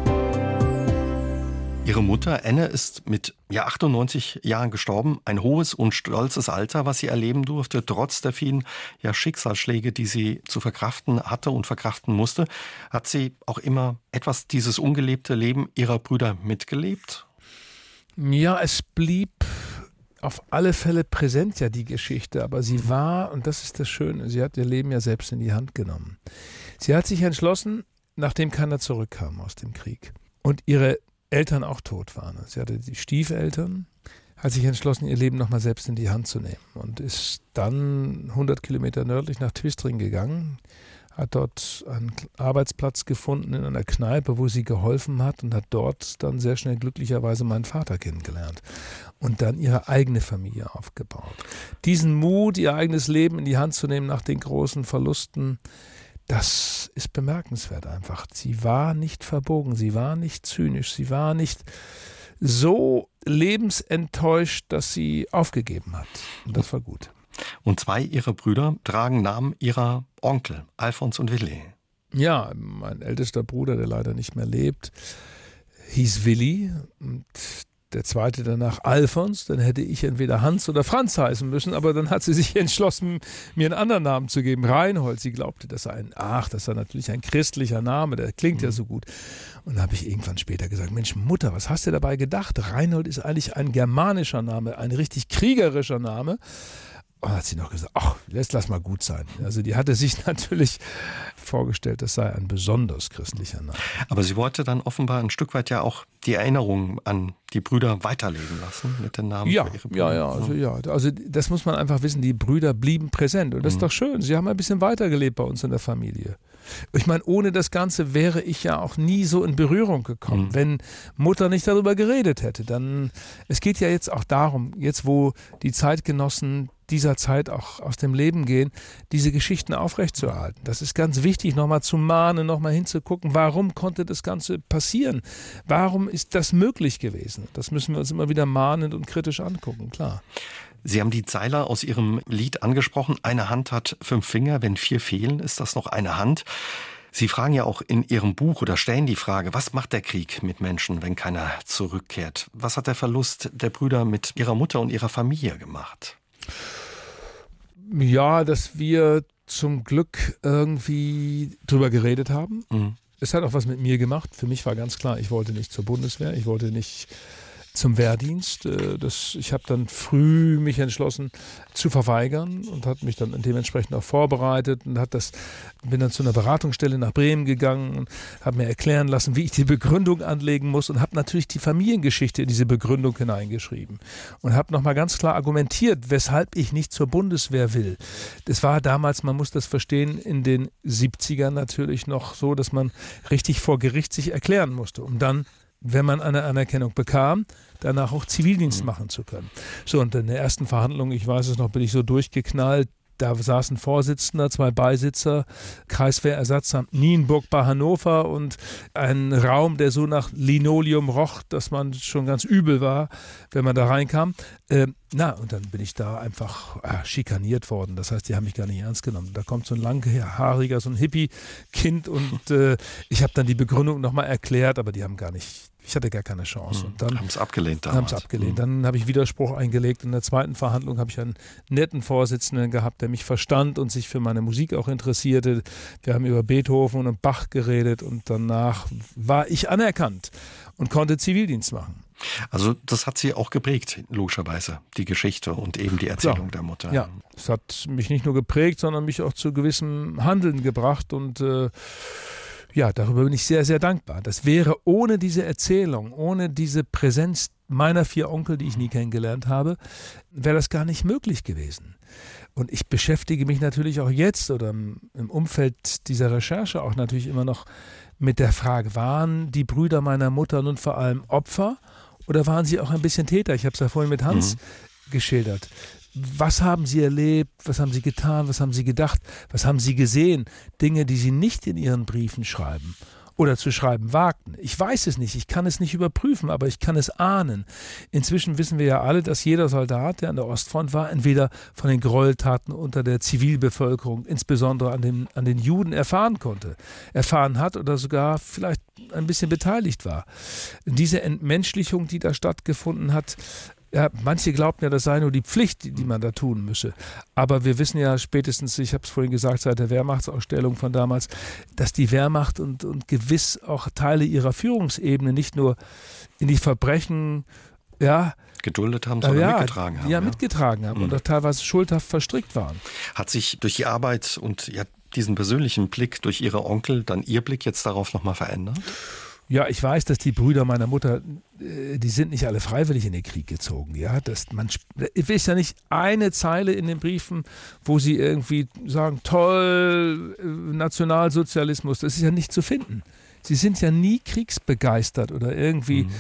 Ihre Mutter Anne ist mit ja, 98 Jahren gestorben. Ein hohes und stolzes Alter, was sie erleben durfte, trotz der vielen ja, Schicksalsschläge, die sie zu verkraften hatte und verkraften musste. Hat sie auch immer etwas dieses ungelebte Leben ihrer Brüder mitgelebt? Ja, es blieb auf alle Fälle präsent, ja, die Geschichte. Aber sie war, und das ist das Schöne, sie hat ihr Leben ja selbst in die Hand genommen. Sie hat sich entschlossen, nachdem keiner zurückkam aus dem Krieg. Und ihre Eltern auch tot waren. Sie hatte die Stiefeltern, hat sich entschlossen, ihr Leben nochmal selbst in die Hand zu nehmen und ist dann 100 Kilometer nördlich nach Twistring gegangen, hat dort einen Arbeitsplatz gefunden in einer Kneipe, wo sie geholfen hat und hat dort dann sehr schnell glücklicherweise meinen Vater kennengelernt und dann ihre eigene Familie aufgebaut. Diesen Mut, ihr eigenes Leben in die Hand zu nehmen nach den großen Verlusten, das ist bemerkenswert einfach. Sie war nicht verbogen, sie war nicht zynisch, sie war nicht so lebensenttäuscht, dass sie aufgegeben hat. Und das war gut. Und zwei ihrer Brüder tragen Namen ihrer Onkel, Alfons und Willi. Ja, mein ältester Bruder, der leider nicht mehr lebt, hieß Willi. Und der zweite danach Alfons, dann hätte ich entweder Hans oder Franz heißen müssen, aber dann hat sie sich entschlossen, mir einen anderen Namen zu geben, Reinhold. Sie glaubte, das sei ein, ach, das sei natürlich ein christlicher Name, der klingt mhm. ja so gut. Und da habe ich irgendwann später gesagt, Mensch, Mutter, was hast du dabei gedacht? Reinhold ist eigentlich ein germanischer Name, ein richtig kriegerischer Name. Und hat sie noch gesagt, ach, lass, lass mal gut sein. Also die hatte sich natürlich vorgestellt, das sei ein besonders christlicher Name. Aber sie wollte dann offenbar ein Stück weit ja auch die Erinnerung an die Brüder weiterleben lassen mit den Namen ja, Ja, ja, also ja. Also das muss man einfach wissen, die Brüder blieben präsent. Und das mhm. ist doch schön. Sie haben ein bisschen weitergelebt bei uns in der Familie. Ich meine, ohne das Ganze wäre ich ja auch nie so in Berührung gekommen, mhm. wenn Mutter nicht darüber geredet hätte. Dann, es geht ja jetzt auch darum, jetzt wo die Zeitgenossen dieser Zeit auch aus dem Leben gehen, diese Geschichten aufrechtzuerhalten. Das ist ganz wichtig, nochmal zu mahnen, nochmal hinzugucken, warum konnte das Ganze passieren? Warum ist das möglich gewesen? Das müssen wir uns immer wieder mahnend und kritisch angucken, klar. Sie haben die Zeiler aus Ihrem Lied angesprochen. Eine Hand hat fünf Finger, wenn vier fehlen, ist das noch eine Hand. Sie fragen ja auch in Ihrem Buch oder stellen die Frage, was macht der Krieg mit Menschen, wenn keiner zurückkehrt? Was hat der Verlust der Brüder mit ihrer Mutter und ihrer Familie gemacht? Ja, dass wir zum Glück irgendwie drüber geredet haben. Mhm. Es hat auch was mit mir gemacht. Für mich war ganz klar, ich wollte nicht zur Bundeswehr, ich wollte nicht zum Wehrdienst. Äh, das, ich habe dann früh mich entschlossen zu verweigern und hat mich dann dementsprechend auch vorbereitet und hat das, bin dann zu einer Beratungsstelle nach Bremen gegangen und habe mir erklären lassen, wie ich die Begründung anlegen muss und habe natürlich die Familiengeschichte in diese Begründung hineingeschrieben und habe nochmal ganz klar argumentiert, weshalb ich nicht zur Bundeswehr will. Das war damals, man muss das verstehen, in den 70ern natürlich noch so, dass man richtig vor Gericht sich erklären musste, um dann wenn man eine Anerkennung bekam, danach auch Zivildienst mhm. machen zu können. So, und in der ersten Verhandlung, ich weiß es noch, bin ich so durchgeknallt, da saßen Vorsitzender, zwei Beisitzer, Kreiswehrersatzamt Nienburg bei Hannover und ein Raum, der so nach Linoleum roch, dass man schon ganz übel war, wenn man da reinkam. Ähm, na, und dann bin ich da einfach äh, schikaniert worden. Das heißt, die haben mich gar nicht ernst genommen. Da kommt so ein langhaariger, so ein Hippie-Kind und äh, ich habe dann die Begründung nochmal erklärt, aber die haben gar nicht ich hatte gar keine Chance. Und dann haben es abgelehnt damals. Haben es abgelehnt. Dann habe ich Widerspruch eingelegt. In der zweiten Verhandlung habe ich einen netten Vorsitzenden gehabt, der mich verstand und sich für meine Musik auch interessierte. Wir haben über Beethoven und Bach geredet und danach war ich anerkannt und konnte Zivildienst machen. Also das hat sie auch geprägt, logischerweise, die Geschichte und eben die Erzählung ja. der Mutter. Ja, es hat mich nicht nur geprägt, sondern mich auch zu gewissem Handeln gebracht und äh, ja, darüber bin ich sehr, sehr dankbar. Das wäre ohne diese Erzählung, ohne diese Präsenz meiner vier Onkel, die ich nie kennengelernt habe, wäre das gar nicht möglich gewesen. Und ich beschäftige mich natürlich auch jetzt oder im Umfeld dieser Recherche auch natürlich immer noch mit der Frage, waren die Brüder meiner Mutter nun vor allem Opfer oder waren sie auch ein bisschen Täter? Ich habe es ja vorhin mit Hans mhm. geschildert. Was haben Sie erlebt? Was haben Sie getan? Was haben Sie gedacht? Was haben Sie gesehen? Dinge, die Sie nicht in Ihren Briefen schreiben oder zu schreiben wagten. Ich weiß es nicht, ich kann es nicht überprüfen, aber ich kann es ahnen. Inzwischen wissen wir ja alle, dass jeder Soldat, der an der Ostfront war, entweder von den Gräueltaten unter der Zivilbevölkerung, insbesondere an den, an den Juden, erfahren konnte, erfahren hat oder sogar vielleicht ein bisschen beteiligt war. Diese Entmenschlichung, die da stattgefunden hat, ja, manche glaubten ja, das sei nur die Pflicht, die, die man da tun müsse. Aber wir wissen ja spätestens, ich habe es vorhin gesagt, seit der Wehrmachtsausstellung von damals, dass die Wehrmacht und, und gewiss auch Teile ihrer Führungsebene nicht nur in die Verbrechen, ja, geduldet haben, sondern ja, mitgetragen haben. Ja, ja. mitgetragen haben mhm. und auch teilweise schuldhaft verstrickt waren. Hat sich durch die Arbeit und ja, diesen persönlichen Blick durch Ihre Onkel dann Ihr Blick jetzt darauf nochmal verändert? Ja, ich weiß, dass die Brüder meiner Mutter, äh, die sind nicht alle freiwillig in den Krieg gezogen. Ja, das, man ist ja nicht eine Zeile in den Briefen, wo sie irgendwie sagen, toll, äh, Nationalsozialismus, das ist ja nicht zu finden. Sie sind ja nie kriegsbegeistert oder irgendwie mhm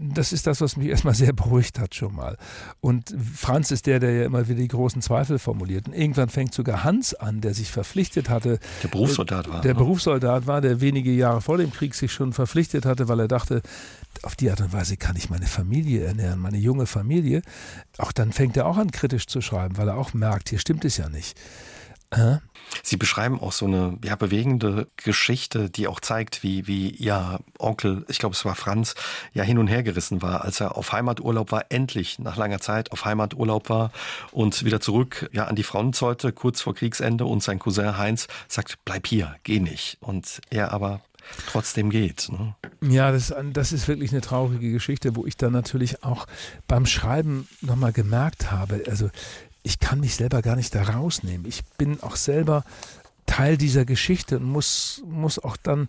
das ist das, was mich erstmal sehr beruhigt hat schon mal. Und Franz ist der, der ja immer wieder die großen Zweifel formuliert. Und irgendwann fängt sogar Hans an, der sich verpflichtet hatte. Der Berufssoldat war. Der ne? Berufssoldat war, der wenige Jahre vor dem Krieg sich schon verpflichtet hatte, weil er dachte, auf die Art und Weise kann ich meine Familie ernähren, meine junge Familie. Auch dann fängt er auch an, kritisch zu schreiben, weil er auch merkt, hier stimmt es ja nicht. Sie beschreiben auch so eine ja, bewegende Geschichte, die auch zeigt, wie, wie Ihr Onkel, ich glaube es war Franz, ja hin und her gerissen war, als er auf Heimaturlaub war, endlich nach langer Zeit auf Heimaturlaub war und wieder zurück ja, an die Front sollte, kurz vor Kriegsende und sein Cousin Heinz sagt, bleib hier, geh nicht. Und er aber trotzdem geht. Ne? Ja, das, das ist wirklich eine traurige Geschichte, wo ich dann natürlich auch beim Schreiben nochmal gemerkt habe, also ich kann mich selber gar nicht da rausnehmen. Ich bin auch selber Teil dieser Geschichte und muss, muss auch dann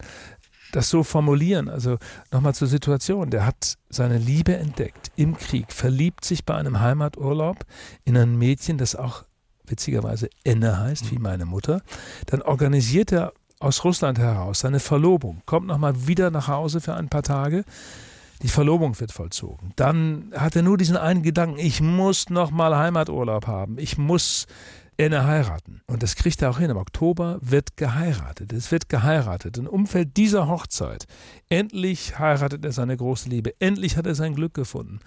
das so formulieren. Also nochmal zur Situation. Der hat seine Liebe entdeckt im Krieg, verliebt sich bei einem Heimaturlaub in ein Mädchen, das auch witzigerweise Enne heißt, wie meine Mutter. Dann organisiert er aus Russland heraus seine Verlobung, kommt nochmal wieder nach Hause für ein paar Tage die Verlobung wird vollzogen. Dann hat er nur diesen einen Gedanken, ich muss noch mal Heimaturlaub haben. Ich muss Enne heiraten. Und das kriegt er auch hin. Im Oktober wird geheiratet. Es wird geheiratet. Im Umfeld dieser Hochzeit. Endlich heiratet er seine große Liebe. Endlich hat er sein Glück gefunden.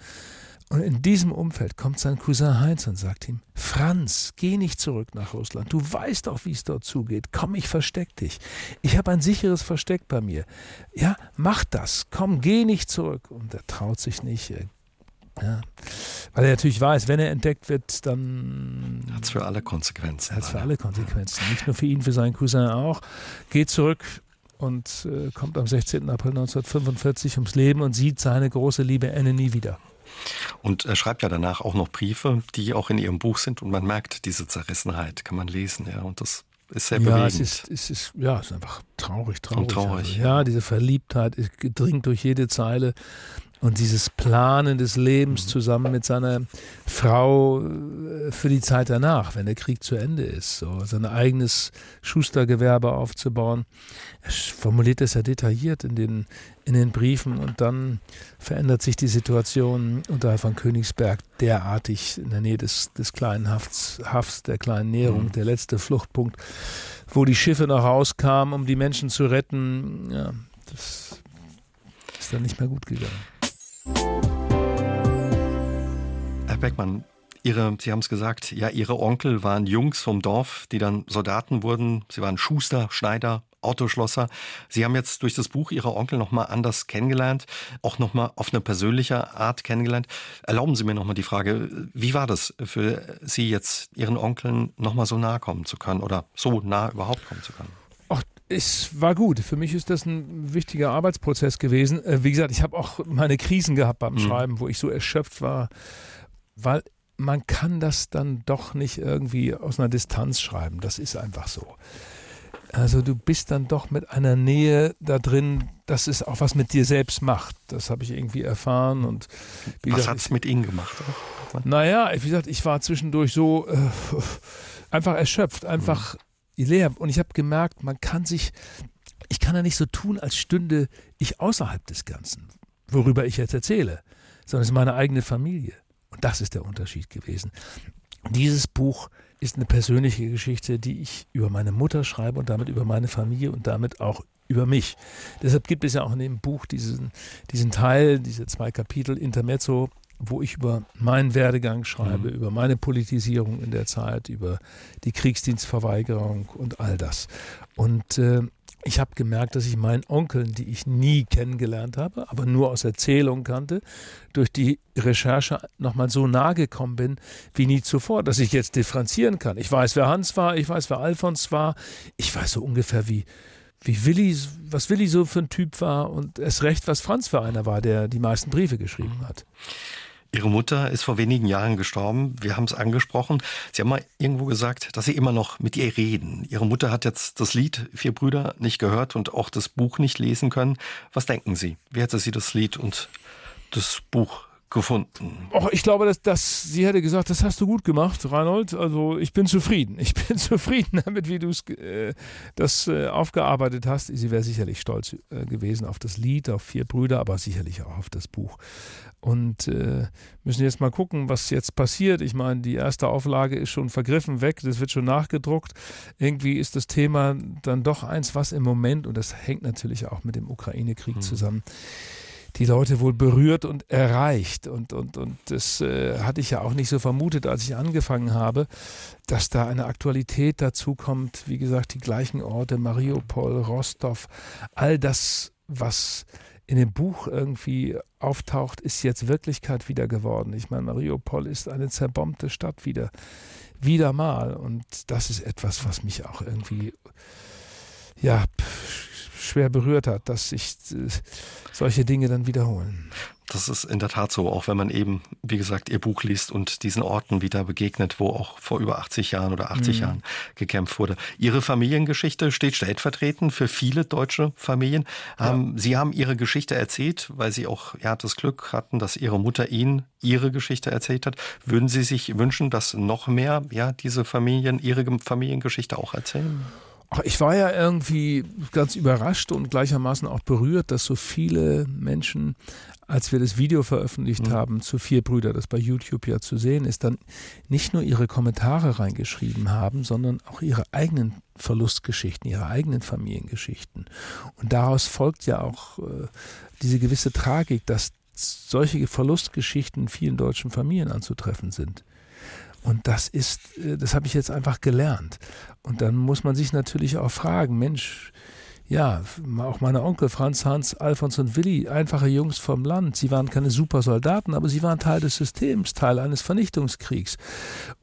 Und in diesem Umfeld kommt sein Cousin Heinz und sagt ihm, Franz, geh nicht zurück nach Russland. Du weißt doch, wie es dort zugeht. Komm, ich versteck dich. Ich habe ein sicheres Versteck bei mir. Ja, mach das. Komm, geh nicht zurück. Und er traut sich nicht. Ja. Weil er natürlich weiß, wenn er entdeckt wird, dann hat es für alle Konsequenzen. Hat es für alle Konsequenzen. Nicht nur für ihn, für seinen Cousin auch. Geht zurück und äh, kommt am 16. April 1945 ums Leben und sieht seine große Liebe Anne nie wieder. Und er schreibt ja danach auch noch Briefe, die auch in ihrem Buch sind und man merkt diese Zerrissenheit, kann man lesen, ja, und das ist sehr bewegend. Ja, es ist, es ist, ja, es ist einfach traurig, traurig. Und traurig. Also, ja, diese Verliebtheit dringt durch jede Zeile und dieses Planen des Lebens mhm. zusammen mit seiner Frau äh, für die Zeit danach, wenn der Krieg zu Ende ist, so sein eigenes Schustergewerbe aufzubauen. Er formuliert das ja detailliert in den, in den Briefen und dann verändert sich die Situation unterhalb von Königsberg derartig in der Nähe des, des kleinen Hafts, Hafts, der kleinen Näherung, mhm. der letzte Fluchtpunkt, wo die Schiffe noch rauskamen, um die Menschen zu retten. Ja, das ist dann nicht mehr gut gegangen. Herr Beckmann, Ihre, Sie haben es gesagt, ja, Ihre Onkel waren Jungs vom Dorf, die dann Soldaten wurden. Sie waren Schuster, Schneider, Autoschlosser. Sie haben jetzt durch das Buch Ihrer Onkel nochmal anders kennengelernt, auch nochmal auf eine persönliche Art kennengelernt. Erlauben Sie mir nochmal die Frage, wie war das für Sie jetzt, Ihren Onkeln nochmal so nahe kommen zu können oder so nah überhaupt kommen zu können? Es war gut. Für mich ist das ein wichtiger Arbeitsprozess gewesen. Äh, wie gesagt, ich habe auch meine Krisen gehabt beim mhm. Schreiben, wo ich so erschöpft war, weil man kann das dann doch nicht irgendwie aus einer Distanz schreiben. Das ist einfach so. Also du bist dann doch mit einer Nähe da drin, dass es auch was mit dir selbst macht. Das habe ich irgendwie erfahren. Und was hat es mit Ihnen gemacht? Naja, wie gesagt, ich war zwischendurch so äh, einfach erschöpft, einfach mhm leer. Und ich habe gemerkt, man kann sich, ich kann ja nicht so tun, als stünde ich außerhalb des Ganzen, worüber ich jetzt erzähle, sondern es ist meine eigene Familie. Und das ist der Unterschied gewesen. Dieses Buch ist eine persönliche Geschichte, die ich über meine Mutter schreibe und damit über meine Familie und damit auch über mich. Deshalb gibt es ja auch in dem Buch diesen, diesen Teil, diese zwei Kapitel Intermezzo, wo ich über meinen Werdegang schreibe, mhm. über meine Politisierung in der Zeit, über die Kriegsdienstverweigerung und all das. Und äh, ich habe gemerkt, dass ich meinen Onkeln, die ich nie kennengelernt habe, aber nur aus Erzählungen kannte, durch die Recherche nochmal so nahe gekommen bin wie nie zuvor, dass ich jetzt differenzieren kann. Ich weiß, wer Hans war, ich weiß, wer Alfons war, ich weiß so ungefähr, wie, wie Willi, was Willi so für ein Typ war und erst recht, was Franz für einer war, der die meisten Briefe geschrieben hat. Ihre Mutter ist vor wenigen Jahren gestorben. Wir haben es angesprochen. Sie haben mal irgendwo gesagt, dass Sie immer noch mit ihr reden. Ihre Mutter hat jetzt das Lied Vier Brüder nicht gehört und auch das Buch nicht lesen können. Was denken Sie? Wie hätte sie das Lied und das Buch gefunden? Och, ich glaube, dass, dass sie hätte gesagt, das hast du gut gemacht, Reinhold. Also ich bin zufrieden. Ich bin zufrieden damit, wie du äh, das äh, aufgearbeitet hast. Sie wäre sicherlich stolz äh, gewesen auf das Lied, auf vier Brüder, aber sicherlich auch auf das Buch. Und äh, müssen jetzt mal gucken, was jetzt passiert. Ich meine, die erste Auflage ist schon vergriffen weg, das wird schon nachgedruckt. Irgendwie ist das Thema dann doch eins, was im Moment, und das hängt natürlich auch mit dem Ukraine-Krieg mhm. zusammen, die Leute wohl berührt und erreicht. Und, und, und das äh, hatte ich ja auch nicht so vermutet, als ich angefangen habe, dass da eine Aktualität dazu kommt. Wie gesagt, die gleichen Orte, Mariupol, Rostov, all das, was in dem Buch irgendwie auftaucht, ist jetzt Wirklichkeit wieder geworden. Ich meine, Mariupol ist eine zerbombte Stadt wieder, wieder mal. Und das ist etwas, was mich auch irgendwie, ja, schwer berührt hat, dass sich äh, solche Dinge dann wiederholen. Das ist in der Tat so, auch wenn man eben, wie gesagt, ihr Buch liest und diesen Orten wieder begegnet, wo auch vor über 80 Jahren oder 80 mhm. Jahren gekämpft wurde. Ihre Familiengeschichte steht stellvertretend für viele deutsche Familien. Ja. Ähm, Sie haben Ihre Geschichte erzählt, weil Sie auch ja, das Glück hatten, dass Ihre Mutter Ihnen Ihre Geschichte erzählt hat. Würden Sie sich wünschen, dass noch mehr ja, diese Familien ihre Familiengeschichte auch erzählen? Ich war ja irgendwie ganz überrascht und gleichermaßen auch berührt, dass so viele Menschen, als wir das Video veröffentlicht mhm. haben zu Vier Brüder, das bei YouTube ja zu sehen ist, dann nicht nur ihre Kommentare reingeschrieben haben, sondern auch ihre eigenen Verlustgeschichten, ihre eigenen Familiengeschichten. Und daraus folgt ja auch äh, diese gewisse Tragik, dass solche Verlustgeschichten in vielen deutschen Familien anzutreffen sind. Und das ist, äh, das habe ich jetzt einfach gelernt. Und dann muss man sich natürlich auch fragen, Mensch, ja, auch meine Onkel Franz, Hans, Alfons und Willi, einfache Jungs vom Land. Sie waren keine super Soldaten, aber sie waren Teil des Systems, Teil eines Vernichtungskriegs.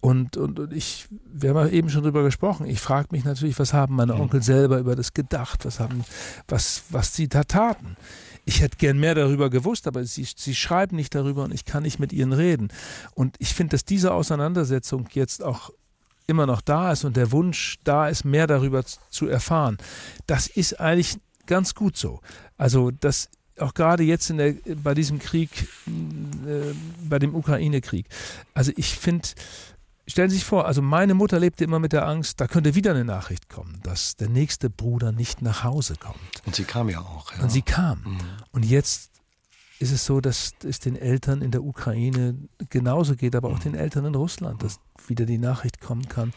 Und, und, und ich, wir haben eben schon drüber gesprochen. Ich frage mich natürlich, was haben meine mhm. Onkel selber über das gedacht? Was haben, was, was sie da taten? ich hätte gern mehr darüber gewusst, aber sie, sie schreiben nicht darüber und ich kann nicht mit ihnen reden. Und ich finde, dass diese Auseinandersetzung jetzt auch immer noch da ist und der Wunsch da ist, mehr darüber zu erfahren, das ist eigentlich ganz gut so. Also das auch gerade jetzt in der, bei diesem Krieg, äh, bei dem Ukraine-Krieg. Also ich finde, Stellen Sie sich vor, also meine Mutter lebte immer mit der Angst, da könnte wieder eine Nachricht kommen, dass der nächste Bruder nicht nach Hause kommt. Und sie kam ja auch. Ja. Und sie kam. Mhm. Und jetzt ist es so, dass es den Eltern in der Ukraine genauso geht, aber auch mhm. den Eltern in Russland, dass wieder die Nachricht kommen kann,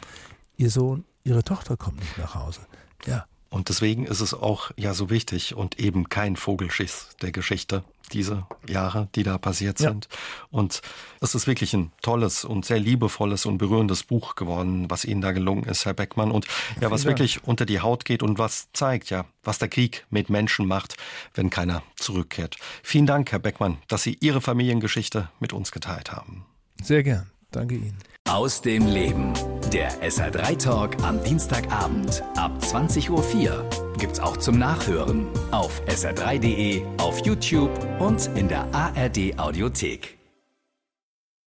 ihr Sohn, ihre Tochter kommt nicht nach Hause. Ja. Und deswegen ist es auch ja so wichtig und eben kein Vogelschiss der Geschichte, diese Jahre, die da passiert ja. sind. Und es ist wirklich ein tolles und sehr liebevolles und berührendes Buch geworden, was Ihnen da gelungen ist, Herr Beckmann. Und ja, was wirklich unter die Haut geht und was zeigt, ja, was der Krieg mit Menschen macht, wenn keiner zurückkehrt. Vielen Dank, Herr Beckmann, dass Sie Ihre Familiengeschichte mit uns geteilt haben. Sehr gern. Danke Ihnen. Aus dem Leben. Der SR3 Talk am Dienstagabend ab 20.04 Uhr gibt's auch zum Nachhören auf sr3.de, auf YouTube und in der ARD Audiothek.